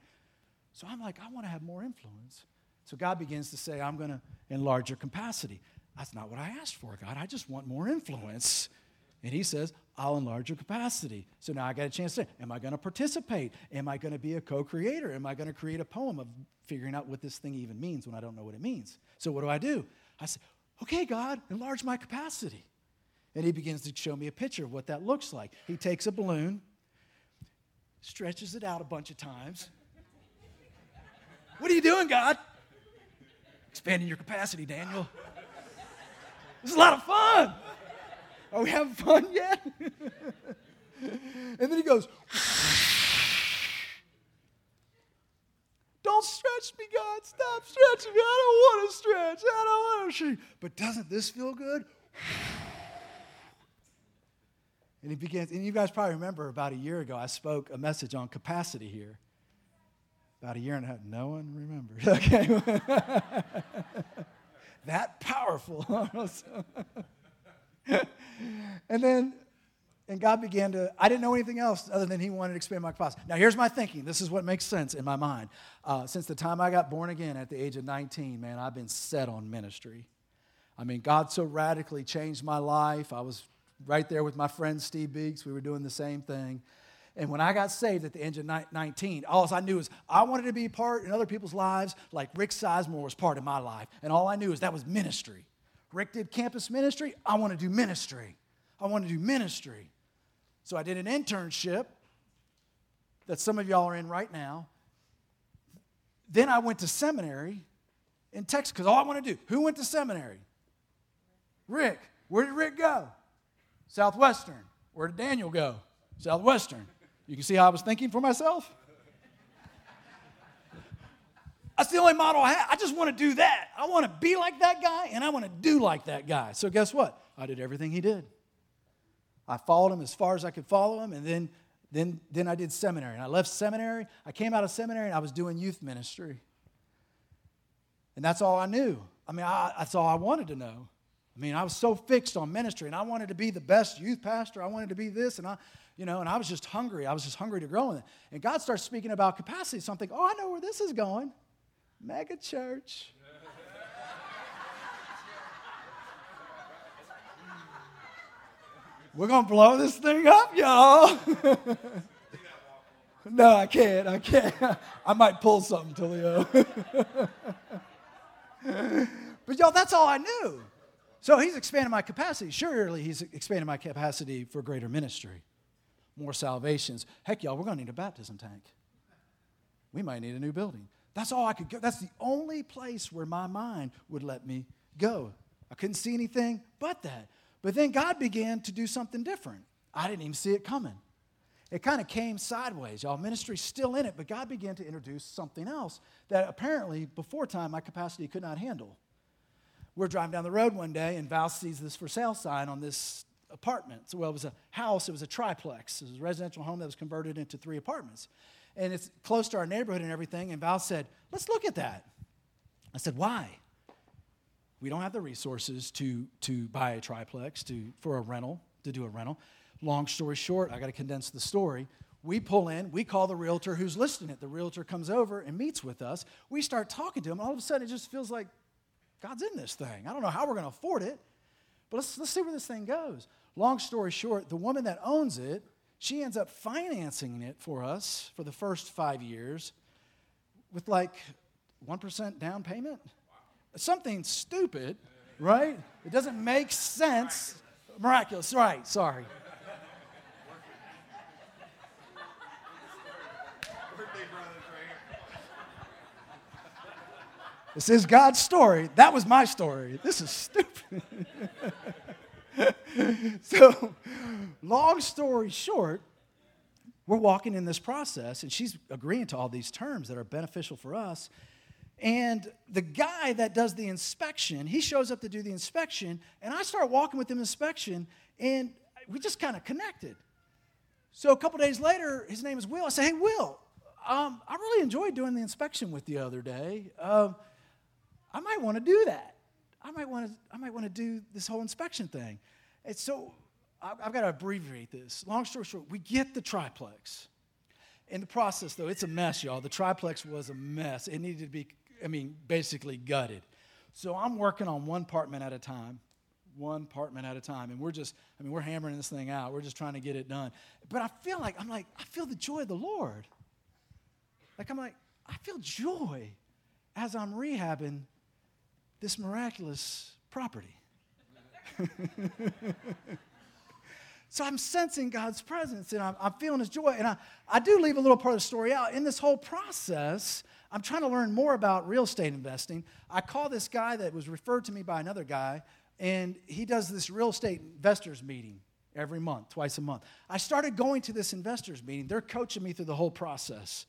So I'm like, I want to have more influence. So God begins to say, I'm going to enlarge your capacity. That's not what I asked for, God. I just want more influence. And he says, I'll enlarge your capacity. So now I got a chance to say, Am I going to participate? Am I going to be a co creator? Am I going to create a poem of figuring out what this thing even means when I don't know what it means? So what do I do? I say, Okay, God, enlarge my capacity. And he begins to show me a picture of what that looks like. He takes a balloon, stretches it out a bunch of times. what are you doing, God? Expanding your capacity, Daniel. This is a lot of fun. Are we having fun yet? and then he goes, Don't stretch me, God. Stop stretching me. I don't want to stretch. I don't want to stretch. But doesn't this feel good? And he begins, and you guys probably remember about a year ago, I spoke a message on capacity here. About a year and a half. No one remembers. Okay. that powerful. and then and God began to, I didn't know anything else other than He wanted to expand my capacity. Now, here's my thinking. This is what makes sense in my mind. Uh, since the time I got born again at the age of 19, man, I've been set on ministry. I mean, God so radically changed my life. I was right there with my friend Steve Beeks. We were doing the same thing. And when I got saved at the age of 19, all I knew was I wanted to be part in other people's lives like Rick Sizemore was part of my life. And all I knew is that was ministry. Rick did campus ministry. I want to do ministry. I want to do ministry. So I did an internship that some of y'all are in right now. Then I went to seminary in Texas because all I want to do. Who went to seminary? Rick. Where did Rick go? Southwestern. Where did Daniel go? Southwestern. You can see how I was thinking for myself? That's the only model I have. I just want to do that. I want to be like that guy and I want to do like that guy. So, guess what? I did everything he did. I followed him as far as I could follow him, and then, then, then I did seminary. And I left seminary. I came out of seminary and I was doing youth ministry. And that's all I knew. I mean, I, that's all I wanted to know. I mean, I was so fixed on ministry, and I wanted to be the best youth pastor. I wanted to be this, and I, you know, and I was just hungry. I was just hungry to grow in it. And God starts speaking about capacity. So I'm thinking, oh, I know where this is going. Mega church. We're going to blow this thing up, y'all. no, I can't. I can't. I might pull something, Tulio. but, y'all, that's all I knew. So he's expanding my capacity. Surely he's expanding my capacity for greater ministry, more salvations. Heck, y'all, we're going to need a baptism tank. We might need a new building. That's all I could go. That's the only place where my mind would let me go. I couldn't see anything but that. But then God began to do something different. I didn't even see it coming. It kind of came sideways. Y'all, ministry's still in it, but God began to introduce something else that apparently before time my capacity could not handle. We're driving down the road one day, and Val sees this for sale sign on this apartment. So, well, it was a house, it was a triplex. It was a residential home that was converted into three apartments. And it's close to our neighborhood and everything. And Val said, Let's look at that. I said, Why? We don't have the resources to, to buy a triplex to, for a rental, to do a rental. Long story short, I got to condense the story. We pull in, we call the realtor who's listing it. The realtor comes over and meets with us. We start talking to him. All of a sudden, it just feels like God's in this thing. I don't know how we're going to afford it, but let's, let's see where this thing goes. Long story short, the woman that owns it, she ends up financing it for us for the first five years with like 1% down payment something stupid, right? It doesn't make sense. Miraculous, right, sorry. This is God's story. That was my story. This is stupid. so, long story short, we're walking in this process, and she's agreeing to all these terms that are beneficial for us. And the guy that does the inspection, he shows up to do the inspection, and I start walking with him inspection, and we just kind of connected. So a couple days later, his name is Will. I say, Hey, Will, um, I really enjoyed doing the inspection with the other day. Uh, I might want to do that. I might want to. I might want to do this whole inspection thing. And so I've got to abbreviate this. Long story short, we get the triplex. In the process, though, it's a mess, y'all. The triplex was a mess. It needed to be I mean, basically gutted. So I'm working on one apartment at a time, one apartment at a time. And we're just, I mean, we're hammering this thing out. We're just trying to get it done. But I feel like, I'm like, I feel the joy of the Lord. Like, I'm like, I feel joy as I'm rehabbing this miraculous property. so I'm sensing God's presence and I'm, I'm, feeling His joy. And I, I do leave a little part of the story out. In this whole process, I'm trying to learn more about real estate investing. I call this guy that was referred to me by another guy, and he does this real estate investors meeting every month, twice a month. I started going to this investors meeting. They're coaching me through the whole process.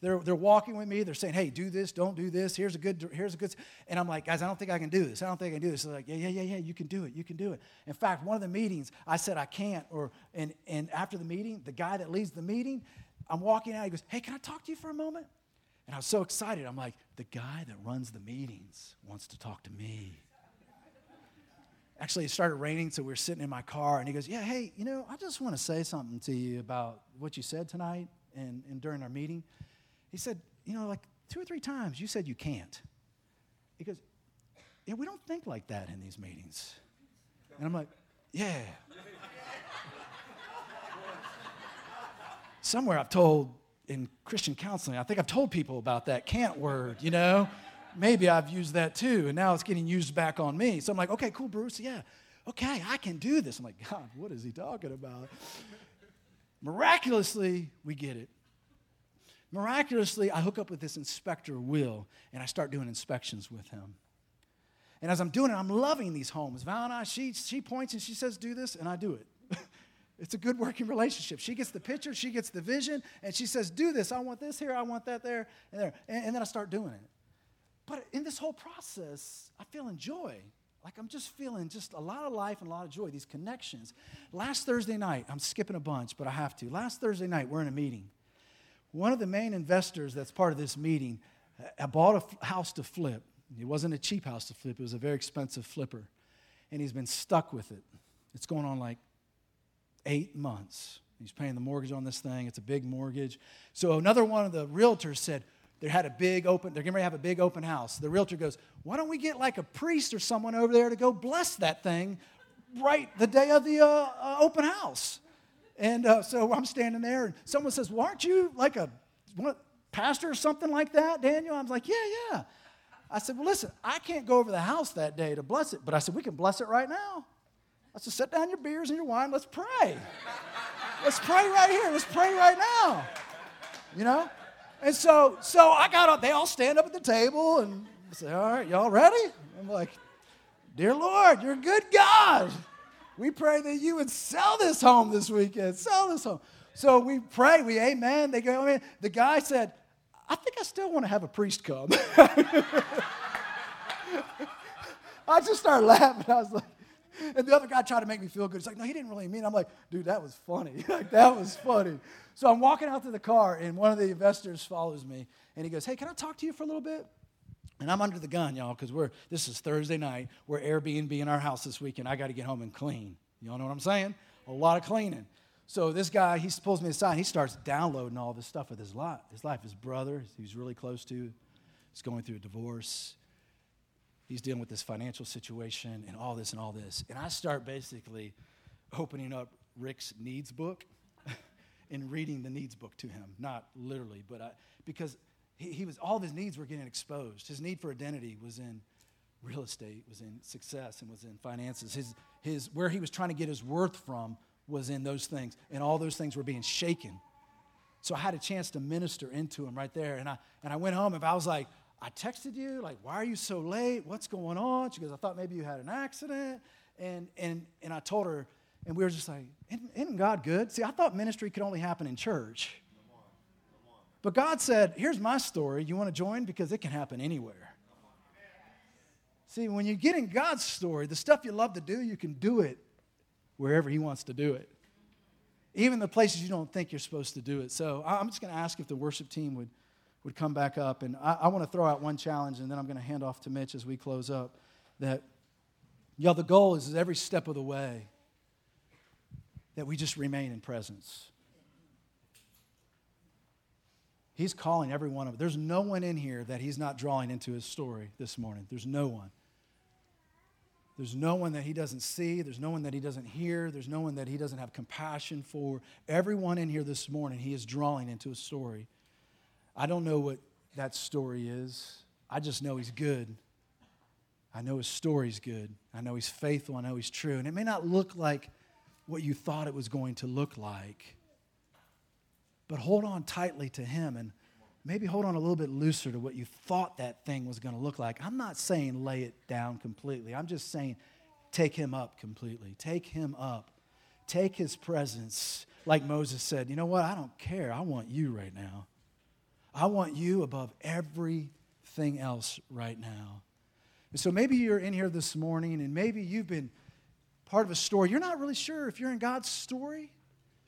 They're, they're walking with me. They're saying, hey, do this, don't do this. Here's a good, here's a good. And I'm like, guys, I don't think I can do this. I don't think I can do this. They're like, yeah, yeah, yeah, yeah, you can do it. You can do it. In fact, one of the meetings, I said I can't. Or and and after the meeting, the guy that leads the meeting, I'm walking out. He goes, hey, can I talk to you for a moment? And I was so excited. I'm like, the guy that runs the meetings wants to talk to me. actually it started raining, so we were sitting in my car, and he goes, "Yeah, hey, you know, I just want to say something to you about what you said tonight and, and during our meeting." He said, "You know, like two or three times you said you can't." He goes, "Yeah, we don't think like that in these meetings," and I'm like, "Yeah." Somewhere I've told in Christian counseling, I think I've told people about that can't word, you know? Maybe I've used that too, and now it's getting used back on me. So I'm like, okay, cool, Bruce, yeah, okay, I can do this. I'm like, God, what is he talking about? Miraculously, we get it. Miraculously, I hook up with this inspector, Will, and I start doing inspections with him. And as I'm doing it, I'm loving these homes. Val and I, she, she points and she says, do this, and I do it. it's a good working relationship. She gets the picture, she gets the vision, and she says, do this. I want this here, I want that there, and there. And, and then I start doing it. But in this whole process, I feel joy. Like I'm just feeling just a lot of life and a lot of joy, these connections. Last Thursday night, I'm skipping a bunch, but I have to. Last Thursday night, we're in a meeting. One of the main investors that's part of this meeting uh, bought a house to flip. It wasn't a cheap house to flip, it was a very expensive flipper. And he's been stuck with it. It's going on like eight months. He's paying the mortgage on this thing. It's a big mortgage. So another one of the realtors said, they had a big open, they're getting ready to have a big open house. The realtor goes, Why don't we get like a priest or someone over there to go bless that thing right the day of the uh, uh, open house? And uh, so I'm standing there, and someone says, Well, aren't you like a what, pastor or something like that, Daniel? I'm like, Yeah, yeah. I said, Well, listen, I can't go over the house that day to bless it, but I said, We can bless it right now. I said, Set down your beers and your wine, let's pray. let's pray right here, let's pray right now. You know? And so, so I got up, they all stand up at the table and say, All right, y'all ready? I'm like, Dear Lord, you're a good God. We pray that you would sell this home this weekend. Sell this home. So we pray, we amen. They go, I mean, the guy said, I think I still want to have a priest come. I just started laughing. I was like, and the other guy tried to make me feel good. He's like, no, he didn't really mean it. I'm like, dude, that was funny. like, that was funny. So I'm walking out to the car, and one of the investors follows me, and he goes, hey, can I talk to you for a little bit? And I'm under the gun, y'all, because we're this is Thursday night. We're Airbnb in our house this weekend. I got to get home and clean. Y'all know what I'm saying? A lot of cleaning. So this guy, he pulls me aside. He starts downloading all this stuff with his life. His life, his brother, he's really close to, he's going through a divorce. He's dealing with this financial situation and all this and all this. And I start basically opening up Rick's needs book and reading the needs book to him, not literally, but I, because he, he, was all of his needs were getting exposed. His need for identity was in real estate, was in success, and was in finances. His, his where he was trying to get his worth from was in those things, and all those things were being shaken. So I had a chance to minister into him right there, and I and I went home and I was like, I texted you, like, why are you so late? What's going on? She goes, I thought maybe you had an accident. And, and, and I told her, and we were just like, isn't, isn't God good? See, I thought ministry could only happen in church. But God said, here's my story. You want to join? Because it can happen anywhere. See, when you get in God's story, the stuff you love to do, you can do it wherever He wants to do it. Even the places you don't think you're supposed to do it. So I'm just going to ask if the worship team would, would come back up. And I, I want to throw out one challenge, and then I'm going to hand off to Mitch as we close up. That, y'all, the goal is, is every step of the way that we just remain in presence. He's calling every one of us. There's no one in here that he's not drawing into his story this morning. There's no one. There's no one that he doesn't see. There's no one that he doesn't hear. There's no one that he doesn't have compassion for. Everyone in here this morning, he is drawing into a story. I don't know what that story is. I just know he's good. I know his story's good. I know he's faithful. I know he's true. And it may not look like what you thought it was going to look like. But hold on tightly to Him and maybe hold on a little bit looser to what you thought that thing was going to look like. I'm not saying lay it down completely, I'm just saying take Him up completely. Take Him up. Take His presence. Like Moses said, you know what? I don't care. I want you right now. I want you above everything else right now. And so maybe you're in here this morning and maybe you've been part of a story. You're not really sure if you're in God's story.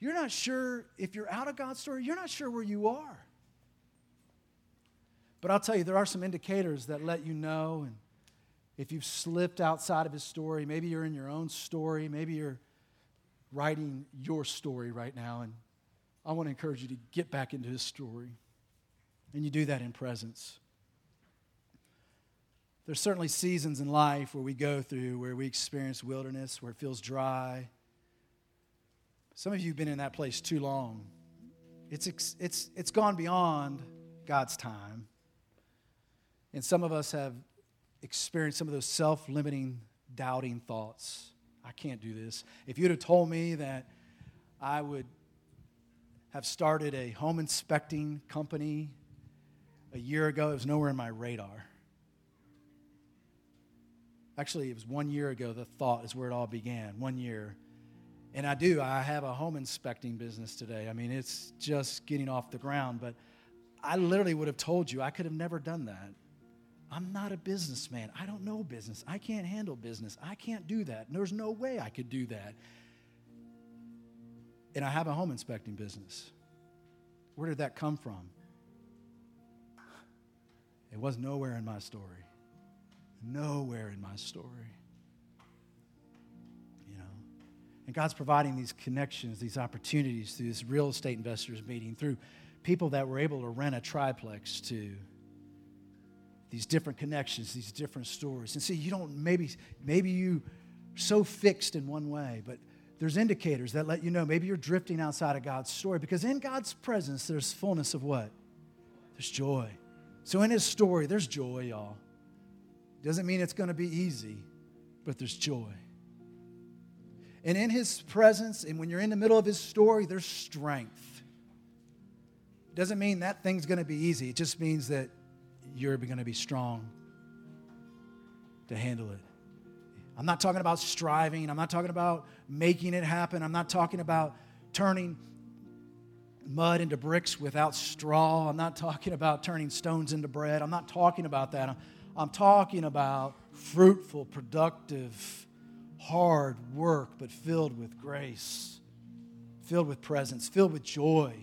You're not sure if you're out of God's story. You're not sure where you are. But I'll tell you, there are some indicators that let you know. And if you've slipped outside of his story, maybe you're in your own story, maybe you're writing your story right now, and I want to encourage you to get back into his story. And you do that in presence. There's certainly seasons in life where we go through where we experience wilderness, where it feels dry. Some of you have been in that place too long. It's, it's, it's gone beyond God's time. And some of us have experienced some of those self limiting, doubting thoughts. I can't do this. If you'd have told me that I would have started a home inspecting company a year ago, it was nowhere in my radar. Actually, it was one year ago, the thought is where it all began. One year. And I do, I have a home inspecting business today. I mean, it's just getting off the ground, but I literally would have told you I could have never done that. I'm not a businessman. I don't know business. I can't handle business. I can't do that. There's no way I could do that. And I have a home inspecting business. Where did that come from? It was nowhere in my story. Nowhere in my story. And God's providing these connections, these opportunities through this real estate investors meeting, through people that were able to rent a triplex to these different connections, these different stories. And see, you don't maybe maybe you so fixed in one way, but there's indicators that let you know maybe you're drifting outside of God's story because in God's presence there's fullness of what? There's joy. So in his story there's joy, y'all. Doesn't mean it's going to be easy, but there's joy. And in his presence and when you're in the middle of his story there's strength. Doesn't mean that thing's going to be easy. It just means that you're going to be strong to handle it. I'm not talking about striving. I'm not talking about making it happen. I'm not talking about turning mud into bricks without straw. I'm not talking about turning stones into bread. I'm not talking about that. I'm, I'm talking about fruitful, productive, hard work, but filled with grace, filled with presence, filled with joy,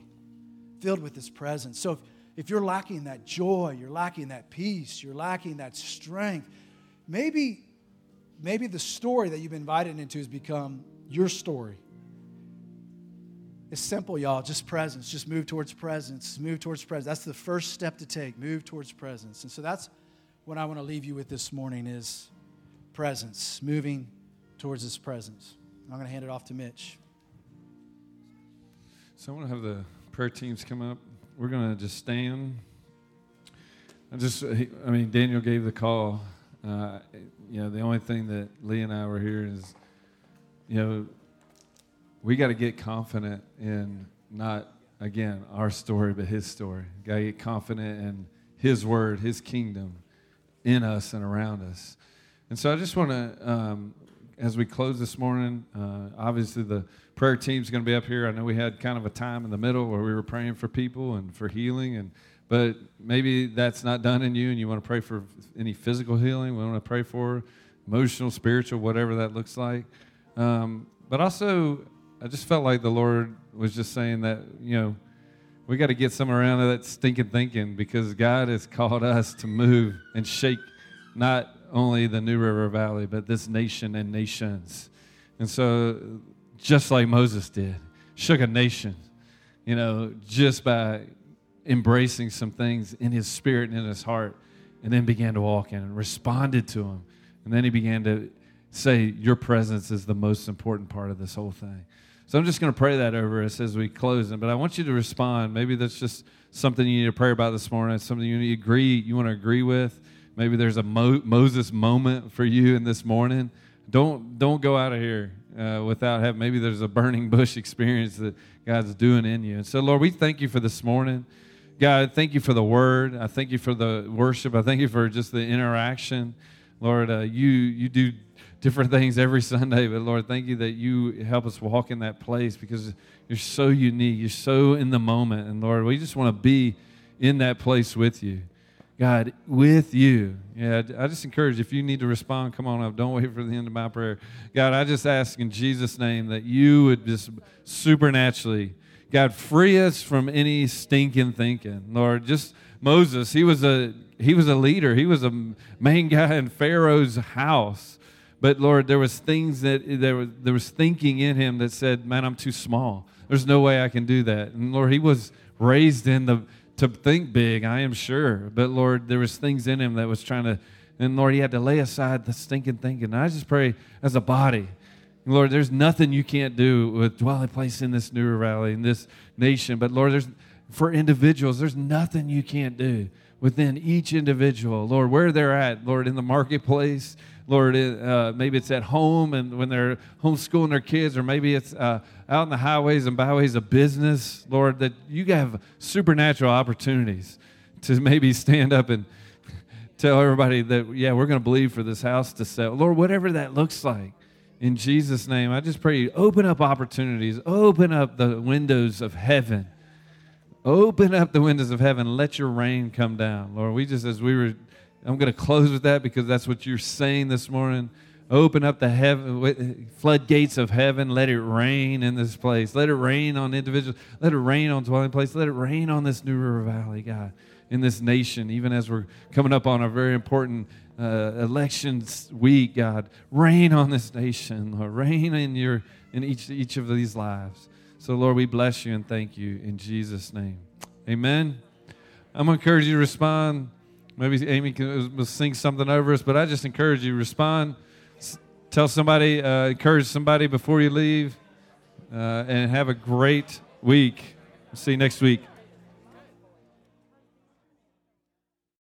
filled with His presence. So if, if you're lacking that joy, you're lacking that peace, you're lacking that strength, maybe, maybe the story that you've been invited into has become your story. It's simple, y'all. Just presence. Just move towards presence. Move towards presence. That's the first step to take. Move towards presence. And so that's what I want to leave you with this morning is presence. Moving towards His presence. I'm going to hand it off to Mitch. So I want to have the prayer teams come up we're going to just stand. I just, I mean, Daniel gave the call. Uh, you know, the only thing that Lee and I were here is, you know, we got to get confident in not, again, our story, but his story. Got to get confident in his word, his kingdom in us and around us. And so I just want to, um, as we close this morning, uh, obviously the prayer team's going to be up here. I know we had kind of a time in the middle where we were praying for people and for healing, and but maybe that's not done in you, and you want to pray for any physical healing. We want to pray for emotional, spiritual, whatever that looks like. Um, but also, I just felt like the Lord was just saying that you know we got to get some around that stinking thinking because God has called us to move and shake not only the New River Valley but this nation and nations. And so just like Moses did, shook a nation, you know, just by embracing some things in his spirit and in his heart, and then began to walk in and responded to him. And then he began to say, Your presence is the most important part of this whole thing. So I'm just going to pray that over us as we close. But I want you to respond. Maybe that's just something you need to pray about this morning, something you need to agree, you want to agree with. Maybe there's a Mo- Moses moment for you in this morning. Don't don't go out of here uh, without having, maybe there's a burning bush experience that God's doing in you. And so, Lord, we thank you for this morning. God, thank you for the word. I thank you for the worship. I thank you for just the interaction. Lord, uh, you, you do different things every Sunday, but Lord, thank you that you help us walk in that place because you're so unique. You're so in the moment. And Lord, we just want to be in that place with you. God, with you. Yeah, I just encourage if you need to respond, come on up. Don't wait for the end of my prayer. God, I just ask in Jesus' name that you would just supernaturally, God, free us from any stinking thinking. Lord, just Moses. He was a he was a leader. He was a main guy in Pharaoh's house. But Lord, there was things that there was there was thinking in him that said, "Man, I'm too small. There's no way I can do that." And Lord, he was raised in the to think big, I am sure. But Lord, there was things in him that was trying to and Lord, he had to lay aside the stinking thinking. I just pray as a body, Lord, there's nothing you can't do with dwelling place in this new valley, in this nation. But Lord, there's for individuals, there's nothing you can't do within each individual. Lord, where they're at, Lord, in the marketplace, Lord, uh, maybe it's at home and when they're homeschooling their kids, or maybe it's uh, out in the highways and byways of business, Lord, that you have supernatural opportunities to maybe stand up and tell everybody that, yeah, we're going to believe for this house to sell. Lord, whatever that looks like, in Jesus' name, I just pray you open up opportunities, open up the windows of heaven. Open up the windows of heaven. Let your rain come down. Lord, we just, as we were, I'm going to close with that because that's what you're saying this morning. Open up the heaven, floodgates of heaven. Let it rain in this place. Let it rain on individuals. Let it rain on dwelling place. Let it rain on this New River Valley, God in this nation, even as we're coming up on a very important uh, elections week, God. Rain on this nation, Lord. Reign in your in each each of these lives. So, Lord, we bless you and thank you in Jesus' name. Amen. I'm going to encourage you to respond. Maybe Amy can sing something over us, but I just encourage you respond. Tell somebody, uh, encourage somebody before you leave, uh, and have a great week. See you next week.